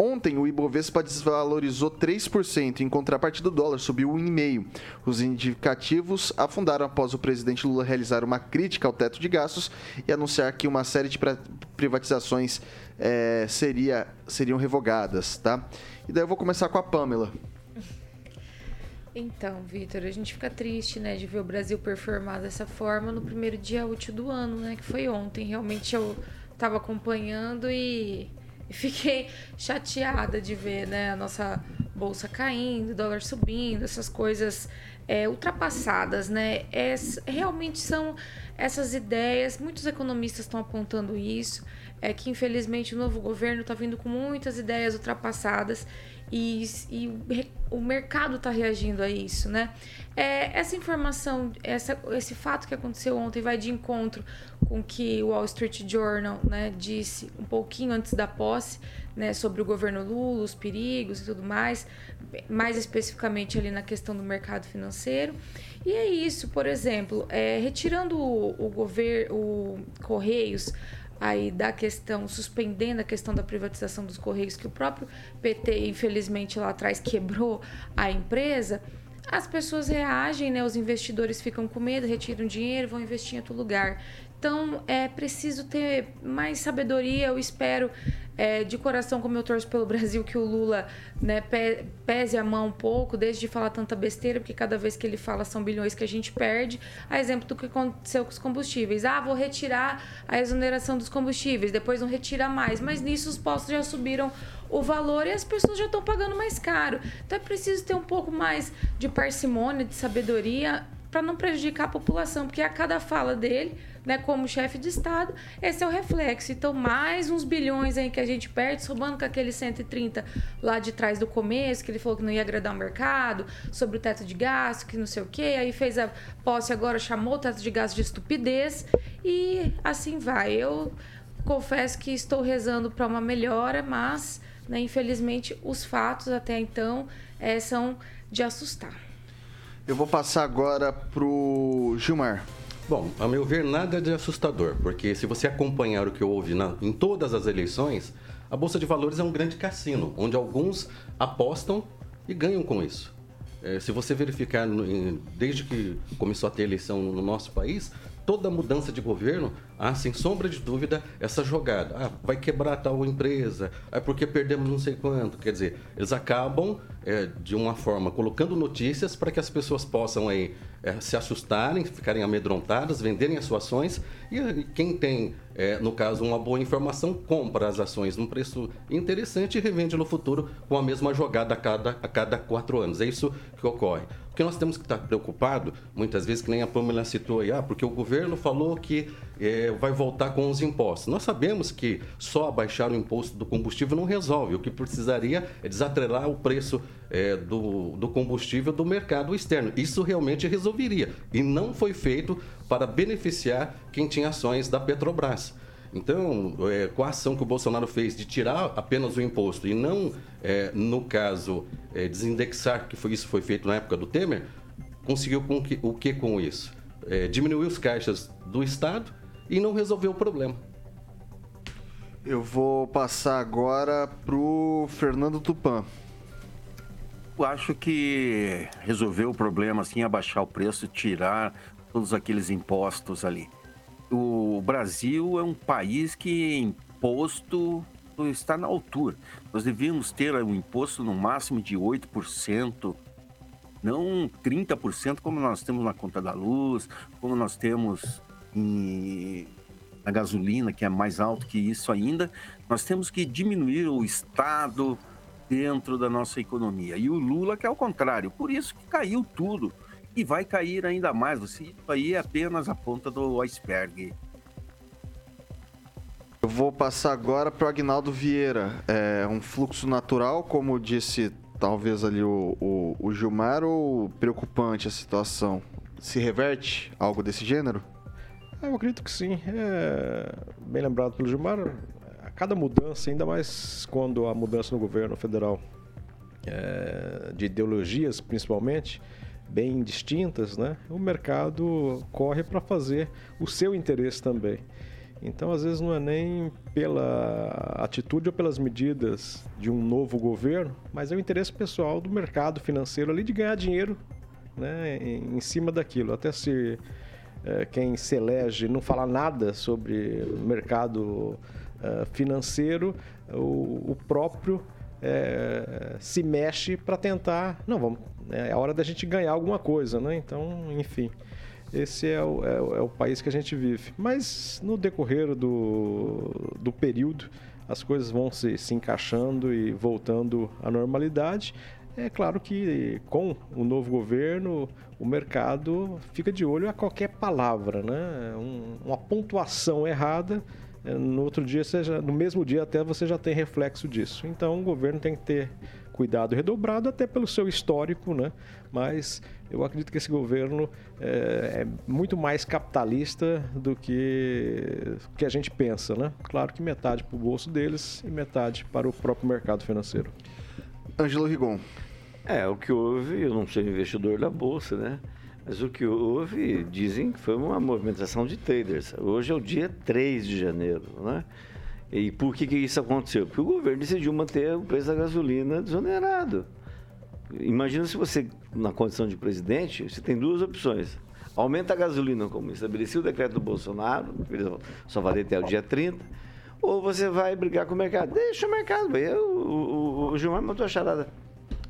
A: Ontem, o Ibovespa desvalorizou 3%, em contrapartida, o dólar subiu 1,5%. Os indicativos afundaram após o presidente Lula realizar uma crítica ao teto de gastos e anunciar que uma série de privatizações eh, seria, seriam revogadas. Tá? E daí eu vou começar com a Pamela.
E: Então, Vitor, a gente fica triste, né, de ver o Brasil performar dessa forma no primeiro dia útil do ano, né, que foi ontem. Realmente eu estava acompanhando e, fiquei chateada de ver, né, a nossa bolsa caindo, dólar subindo, essas coisas é, ultrapassadas, né? Es- realmente são essas ideias, muitos economistas estão apontando isso, é que infelizmente o novo governo está vindo com muitas ideias ultrapassadas e, e o mercado está reagindo a isso, né? É, essa informação, essa, esse fato que aconteceu ontem vai de encontro com o que o Wall Street Journal né, disse um pouquinho antes da posse, né, sobre o governo Lula, os perigos e tudo mais, mais especificamente ali na questão do mercado financeiro. E é isso, por exemplo, é, retirando o, o governo, o Correios aí da questão, suspendendo a questão da privatização dos Correios, que o próprio PT, infelizmente, lá atrás quebrou a empresa, as pessoas reagem, né? Os investidores ficam com medo, retiram dinheiro, vão investir em outro lugar. Então, é preciso ter mais sabedoria. Eu espero, é, de coração, como eu torço pelo Brasil, que o Lula né, pe- pese a mão um pouco, deixe de falar tanta besteira, porque cada vez que ele fala são bilhões que a gente perde. A exemplo do que aconteceu com os combustíveis. Ah, vou retirar a exoneração dos combustíveis, depois não retira mais. Mas nisso os postos já subiram o valor e as pessoas já estão pagando mais caro. Então é preciso ter um pouco mais de parcimônia, de sabedoria para não prejudicar a população, porque a cada fala dele, né, como chefe de Estado, esse é o reflexo. Então, mais uns bilhões aí que a gente perde, somando com aquele 130 lá de trás do começo, que ele falou que não ia agradar o mercado, sobre o teto de gasto, que não sei o quê, aí fez a posse agora, chamou o teto de gasto de estupidez, e assim vai. Eu confesso que estou rezando para uma melhora, mas, né, infelizmente, os fatos até então é, são de assustar.
A: Eu vou passar agora pro Gilmar.
G: Bom, a meu ver, nada de assustador, porque se você acompanhar o que houve na, em todas as eleições, a Bolsa de Valores é um grande cassino, onde alguns apostam e ganham com isso. É, se você verificar, desde que começou a ter eleição no nosso país, toda mudança de governo, há sem sombra de dúvida essa jogada. Ah, vai quebrar tal empresa, é porque perdemos não sei quanto. Quer dizer, eles acabam é, de uma forma colocando notícias para que as pessoas possam aí é, se assustarem, ficarem amedrontadas, venderem as suas ações e quem tem, é, no caso, uma boa informação, compra as ações num preço interessante e revende no futuro com a mesma jogada a cada, a cada quatro anos. É isso que ocorre. Porque nós temos que estar preocupado, muitas vezes, que nem a Pamela citou aí, ah, porque o governo falou que é, vai voltar com os impostos. Nós sabemos que só abaixar o imposto do combustível não resolve. O que precisaria é desatrelar o preço é, do, do combustível do mercado externo. Isso realmente resolveria. E não foi feito para beneficiar quem tinha ações da Petrobras. Então, é, com a ação que o Bolsonaro fez de tirar apenas o imposto e não, é, no caso, é, desindexar, que foi, isso foi feito na época do Temer, conseguiu com que, o que com isso? É, diminuiu os caixas do Estado e não resolveu o problema.
A: Eu vou passar agora para o Fernando Tupan.
I: Eu acho que resolveu o problema, assim, abaixar o preço, tirar todos aqueles impostos ali o Brasil é um país que imposto está na altura. Nós devíamos ter um imposto no máximo de 8%, não 30% como nós temos na conta da luz, como nós temos em, na gasolina, que é mais alto que isso ainda. Nós temos que diminuir o Estado dentro da nossa economia. E o Lula que é o contrário. Por isso que caiu tudo e vai cair ainda mais. Isso aí é apenas a ponta do iceberg.
A: Eu vou passar agora para o Agnaldo Vieira. É um fluxo natural, como disse talvez ali o, o, o Gilmar, ou preocupante a situação? Se reverte algo desse gênero?
H: Eu acredito que sim. É bem lembrado pelo Gilmar. A cada mudança, ainda mais quando a mudança no governo federal, é, de ideologias principalmente, bem distintas, né? o mercado corre para fazer o seu interesse também. Então, às vezes, não é nem pela atitude ou pelas medidas de um novo governo, mas é o interesse pessoal do mercado financeiro ali de ganhar dinheiro né, em cima daquilo. Até se é, quem se elege não falar nada sobre mercado é, financeiro, o, o próprio é, se mexe para tentar. Não, vamos. É a hora da gente ganhar alguma coisa, né? Então, enfim. Esse é o, é, o, é o país que a gente vive. Mas no decorrer do, do período, as coisas vão se, se encaixando e voltando à normalidade. É claro que com o novo governo, o mercado fica de olho a qualquer palavra, né? Um, uma pontuação errada no outro dia, seja, no mesmo dia até você já tem reflexo disso. Então o governo tem que ter cuidado redobrado até pelo seu histórico, né? Mas eu acredito que esse governo é, é muito mais capitalista do que que a gente pensa, né? Claro que metade para o bolso deles e metade para o próprio mercado financeiro.
A: Ângelo Rigon.
F: É, o que houve, eu não sou investidor da bolsa, né? Mas o que houve, dizem que foi uma movimentação de traders. Hoje é o dia 3 de janeiro, né? E por que, que isso aconteceu? Porque o governo decidiu manter o preço da gasolina desonerado. Imagina se você, na condição de presidente, você tem duas opções. Aumenta a gasolina, como estabelecia o decreto do Bolsonaro, só vai até o dia 30, ou você vai brigar com o mercado. Deixa o mercado, o, o, o Gilmar matou a charada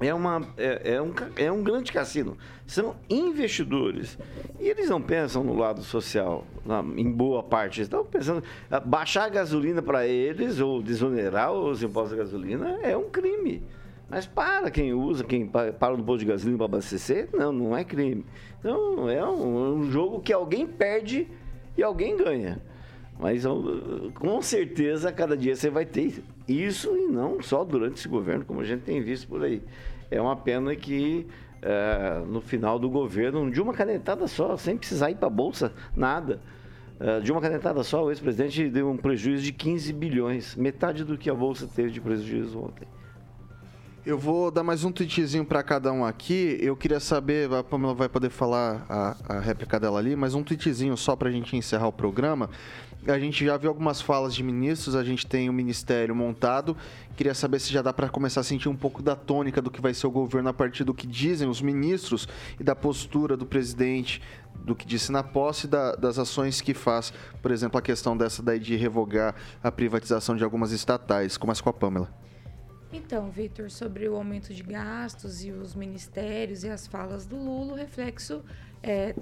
F: é, uma, é, é, um, é um grande cassino. São investidores. E eles não pensam no lado social, na, em boa parte. Eles estão pensando. Baixar a gasolina para eles, ou desonerar os impostos da gasolina, é um crime. Mas para quem usa, quem pa- para no posto de gasolina para abastecer, não, não é crime. Então é um, um jogo que alguém perde e alguém ganha. Mas com certeza cada dia você vai ter isso e não só durante esse governo, como a gente tem visto por aí. É uma pena que eh, no final do governo, de uma canetada só, sem precisar ir para a bolsa, nada. eh, de uma canetada só, o ex-presidente deu um prejuízo de 15 bilhões, metade do que a bolsa teve de prejuízo ontem.
A: Eu vou dar mais um tweetzinho para cada um aqui. Eu queria saber, a Pamela vai poder falar a, a réplica dela ali, mas um tweetzinho só para a gente encerrar o programa. A gente já viu algumas falas de ministros, a gente tem o ministério montado. Queria saber se já dá para começar a sentir um pouco da tônica do que vai ser o governo a partir do que dizem os ministros e da postura do presidente, do que disse na posse da- das ações que faz. Por exemplo, a questão dessa daí de revogar a privatização de algumas estatais. Começa com a Pamela.
E: Então, Vitor, sobre o aumento de gastos e os ministérios e as falas do Lula, o reflexo é,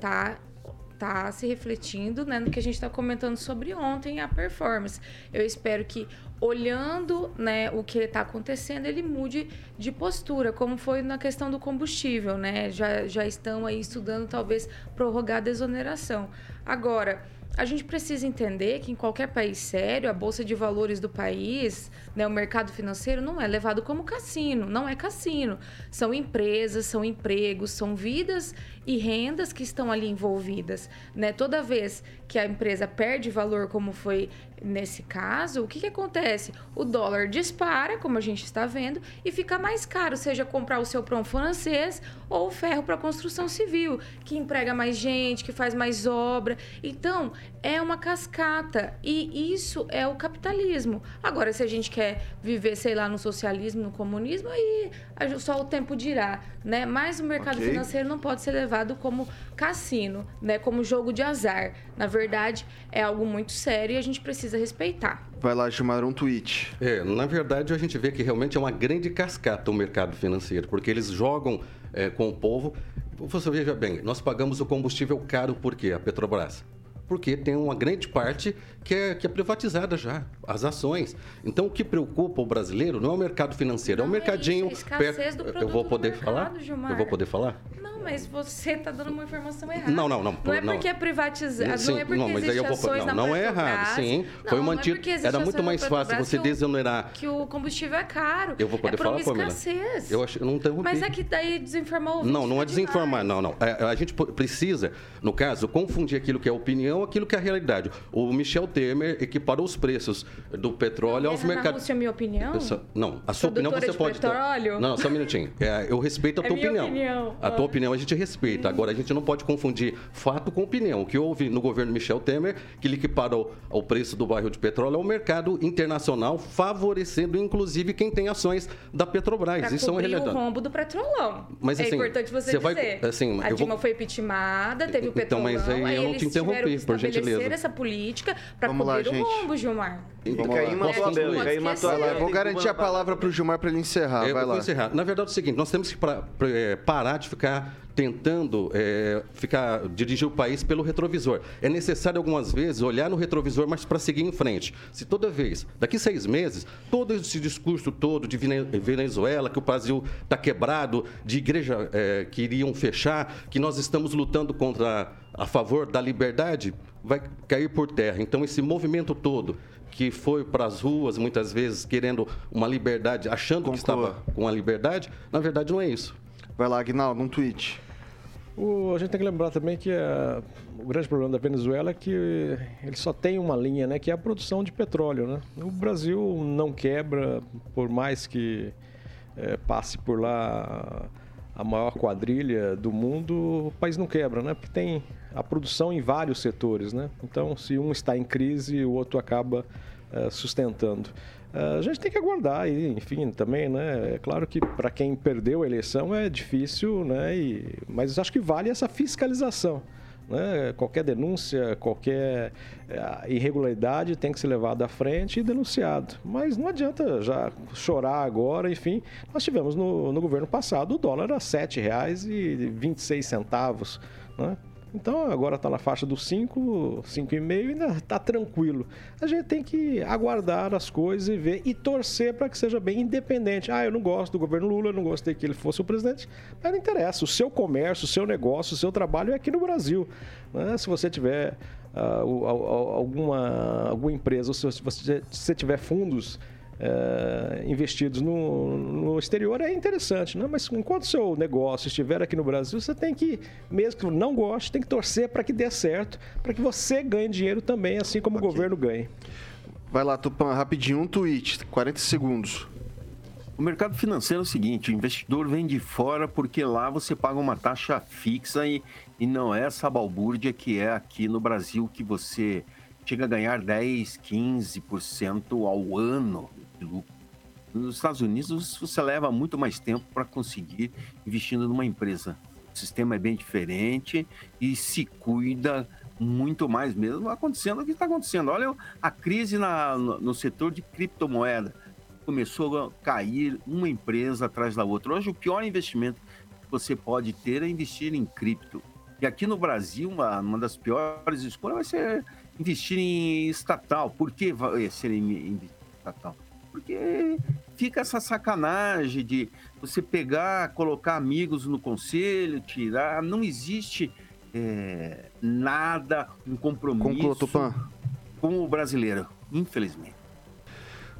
E: tá, se refletindo né, no que a gente está comentando sobre ontem, a performance. Eu espero que, olhando né, o que está acontecendo, ele mude de postura, como foi na questão do combustível. Né? Já, já estão aí estudando, talvez, prorrogar a desoneração. Agora, a gente precisa entender que em qualquer país sério, a bolsa de valores do país, né, o mercado financeiro não é levado como cassino, não é cassino. São empresas, são empregos, são vidas e rendas que estão ali envolvidas, né? Toda vez que a empresa perde valor, como foi nesse caso, o que, que acontece? O dólar dispara, como a gente está vendo, e fica mais caro, seja comprar o seu pão francês ou ferro para construção civil, que emprega mais gente, que faz mais obra. Então, é uma cascata e isso é o capitalismo. Agora, se a gente quer viver, sei lá, no socialismo, no comunismo, aí só o tempo dirá, né? Mas o mercado
A: Ok.
E: financeiro não pode ser levado como cassino, né? Como jogo de azar. Na verdade, é algo muito sério e a gente precisa respeitar.
A: Vai lá, Gilmar, um tweet.
G: É, na verdade, a gente vê que realmente é uma grande cascata o mercado financeiro, porque eles jogam é, com o povo. Você veja bem, nós pagamos o combustível caro por quê? A Petrobras. Porque tem uma grande parte que é, que é privatizada já, as ações. Então, o que preocupa o brasileiro não é o mercado financeiro, é o
E: Não é
G: mercadinho.
E: isso, é a escassez do
G: Eu vou poder
E: mercado,
G: falar?
E: Gilmar.
G: Eu vou poder falar?
E: Não, mas você está dando uma informação errada.
G: Não, não, não,
E: Não é
G: não.
E: porque é privatizado,
G: Sim,
E: não é porque
G: não, mas aí
E: existe
G: eu vou
E: ações
G: não,
E: na
G: não é errado, sim.
E: Não,
G: Foi
E: é
G: mantido. Era muito mais fácil você
E: o-
G: desonerar.
E: Que o combustível é caro.
G: Eu vou poder
E: é
G: falar, Pamela?
E: escassez.
G: Eu acho, eu não interrompi.
E: Mas é que daí desinformar o
G: Não, não é desinformar, não, não. É, a gente precisa, no caso, confundir aquilo que é opinião com aquilo que é realidade. O Michel Temer equiparou os preços do petróleo aos mercados.
E: Rússia é minha opinião?
G: Não, a sua opinião você
E: de
G: pode ter.
E: petróleo?
G: Não, só um minutinho. É, eu respeito a
E: É
G: tua opinião.
E: opinião.
G: A tua opinião a gente respeita. Agora, a gente não pode confundir fato com opinião. O que houve no governo Michel Temer, que ele equiparou o preço do barril de petróleo ao mercado internacional, favorecendo inclusive quem tem ações da Petrobras.
E: Pra
G: Isso é uma realidade.
E: o rombo do petrolão.
G: Mas,
E: é
G: assim,
E: importante você,
G: você vai-
E: dizer.
G: assim,
E: a Dilma
G: vou-
E: foi impeachmentada, teve o
G: Então,
E: petrolão,
G: mas aí eu não te interrompi, por
E: estabelecer
G: gentileza.
E: essa política para
A: Vamos lá,
E: cobrir o
A: gente.
E: rombo, Gilmar.
F: Caim matou Caim matou. Bela.
A: Eu vou garantir a palavra pro Gilmar para ele encerrar.
G: É,
A: Vai lá.
G: encerrar. Na verdade é o seguinte, nós temos que pra- pra- é, parar de ficar tentando é, ficar dirigir o país pelo retrovisor. É necessário algumas vezes olhar no retrovisor, mas para seguir em frente. Se toda vez, daqui seis meses, todo esse discurso todo de Vene- Venezuela, que o Brasil está quebrado, de igreja é, que iriam fechar, que nós estamos lutando contra a favor da liberdade, vai cair por terra. Então esse movimento todo que foi para as ruas muitas vezes querendo uma liberdade, achando que
A: Conclua.
G: estava com a liberdade, na verdade não é isso.
A: Vai lá, Aguinaldo, um tweet.
H: O- a gente tem que lembrar também que eh, o grande problema da Venezuela é que ele só tem uma linha, né, que é a produção de petróleo. Né? O Brasil não quebra, por mais que eh, passe por lá a maior quadrilha do mundo, o país não quebra, né? porque tem a produção em vários setores. Né? Então, se um está em crise, o outro acaba eh, sustentando. Eh, A gente tem que aguardar, e, enfim, também, né? É claro que para quem perdeu a eleição é difícil, né? E, mas acho que vale essa fiscalização. Né? Qualquer denúncia, qualquer eh, irregularidade tem que ser levada à frente e denunciado. Mas não adianta já chorar agora, enfim. Nós tivemos no, no governo passado o dólar a R$ 7,26, né? Então agora está na faixa dos 5, 5,5 ainda está tranquilo. A gente tem que aguardar as coisas e ver e torcer para que seja bem independente. Ah, eu não gosto do governo Lula, eu não gostei que ele fosse o presidente, mas não interessa. O seu comércio, o seu negócio, o seu trabalho é aqui no Brasil. Né? Se você tiver uh, alguma, alguma empresa, ou se você tiver fundos é, investidos no, no, exterior é interessante, né? mas enquanto o seu negócio estiver aqui no Brasil, você tem que, mesmo que não goste, tem que torcer para que dê certo, para que você ganhe dinheiro também, assim como okay. o governo ganhe.
A: Vai lá, Tupan, rapidinho, um tweet, 40 segundos.
I: O mercado financeiro é o seguinte: o investidor vem de fora porque lá você paga uma taxa fixa e, e não é essa balbúrdia que é aqui no Brasil que você chega a ganhar 10, 15% ao ano de lucro. Nos Estados Unidos, você leva muito mais tempo para conseguir investindo numa empresa. O sistema é bem diferente e se cuida muito mais mesmo acontecendo o que está acontecendo. Olha a crise na, no, setor de criptomoeda. Começou a cair uma empresa atrás da outra. Hoje, o pior investimento que você pode ter é investir em cripto. E aqui no Brasil, uma, uma das piores escolhas vai ser investir em estatal. Por que vai ser em, em estatal? Porque fica essa sacanagem de você pegar, colocar amigos no conselho, tirar. Não existe é, nada, um compromisso com o brasileiro, infelizmente.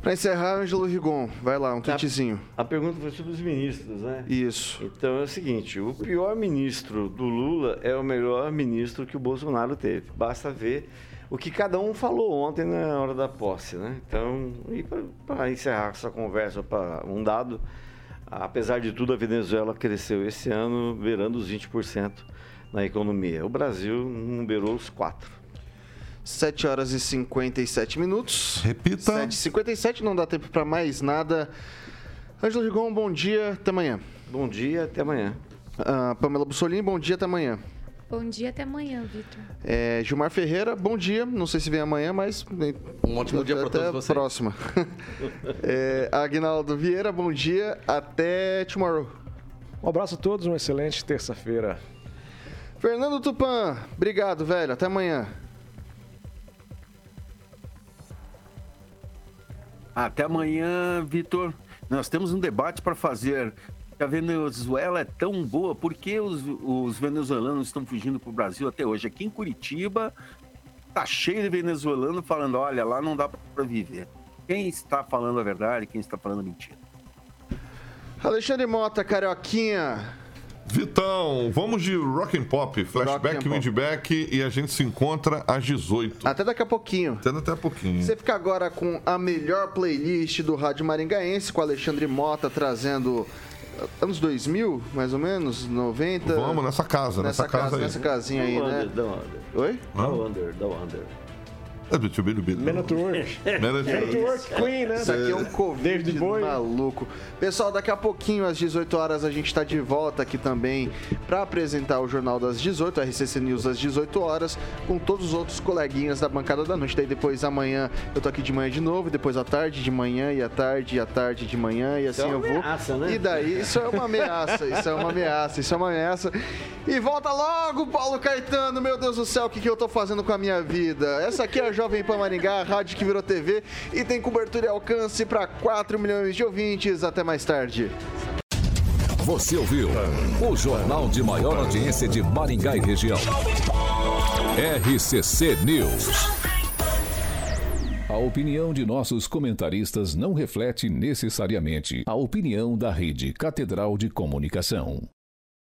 A: Para encerrar, Ângelo Rigon, vai lá, um tweetzinho.
F: A, a pergunta foi sobre os ministros, né?
A: Isso.
F: Então é o seguinte: o pior ministro do Lula é o melhor ministro que o Bolsonaro teve. Basta ver o que cada um falou ontem na hora da posse, né? Então, e para encerrar essa conversa para um dado, apesar de tudo, a Venezuela cresceu esse ano, beirando os 20% na economia. O Brasil não beirou os 4.
A: 7 horas e 57 minutos.
D: Repita.
A: 7 e 57 não dá tempo para mais nada. Ângelo Rigon, bom dia, até amanhã.
F: Bom dia, até amanhã.
A: Uh, Pamela Bussolini, bom dia, até amanhã.
E: Bom dia, até amanhã, Vitor.
A: É, Gilmar Ferreira, bom dia. Não sei se vem amanhã, mas.
G: Um ótimo dia para todos vocês.
A: próxima. é, Agnaldo Vieira, bom dia. Até tomorrow.
H: Um abraço a todos, uma excelente terça-feira.
A: Fernando Tupan, obrigado, velho. Até amanhã.
I: Até amanhã, Vitor. Nós temos um debate para fazer a Venezuela é tão boa, por que os, os venezuelanos estão fugindo para o Brasil até hoje? Aqui em Curitiba, tá cheio de venezuelano falando: olha, lá não dá para viver. Quem está falando a verdade quem está falando a mentira?
A: Alexandre Mota, Carioquinha.
D: Vitão, vamos de rock and pop, flashback, windback e a gente se encontra às 18.
A: Até daqui a pouquinho.
D: Até daqui a pouquinho.
A: Você fica agora com a melhor playlist do Rádio Maringaense, com Alexandre Mota trazendo anos 2000, mais ou menos, 90.
D: Vamos nessa casa, nessa, nessa casa, casa aí.
A: Nessa casinha aí, né? Oi?
F: Da Under, da Under.
H: É do Man at Work. Man at Work Queen, né?
A: Isso aqui é um Covid maluco. Pessoal, daqui a pouquinho, às 18 horas, a gente está de volta aqui também para apresentar o Jornal das 18, RCC News às 18 horas, com todos os outros coleguinhas da bancada da noite. Daí depois, amanhã, eu tô aqui de manhã de novo, depois à tarde, de manhã, e à tarde, e à tarde, de manhã, e assim é eu vou.
F: Ameaça, né?
A: E daí, isso é uma ameaça, isso é uma ameaça, isso é uma ameaça. E volta logo, Paulo Caetano, meu Deus do céu, o que, que eu tô fazendo com a minha vida? Essa aqui é a Jovem Pan Maringá, rádio que virou TV e tem cobertura e alcance para 4 milhões de ouvintes. Até mais tarde.
C: Você ouviu o jornal de maior audiência de Maringá e região. RCC News. A opinião de nossos comentaristas não reflete necessariamente a opinião da Rede Catedral de Comunicação.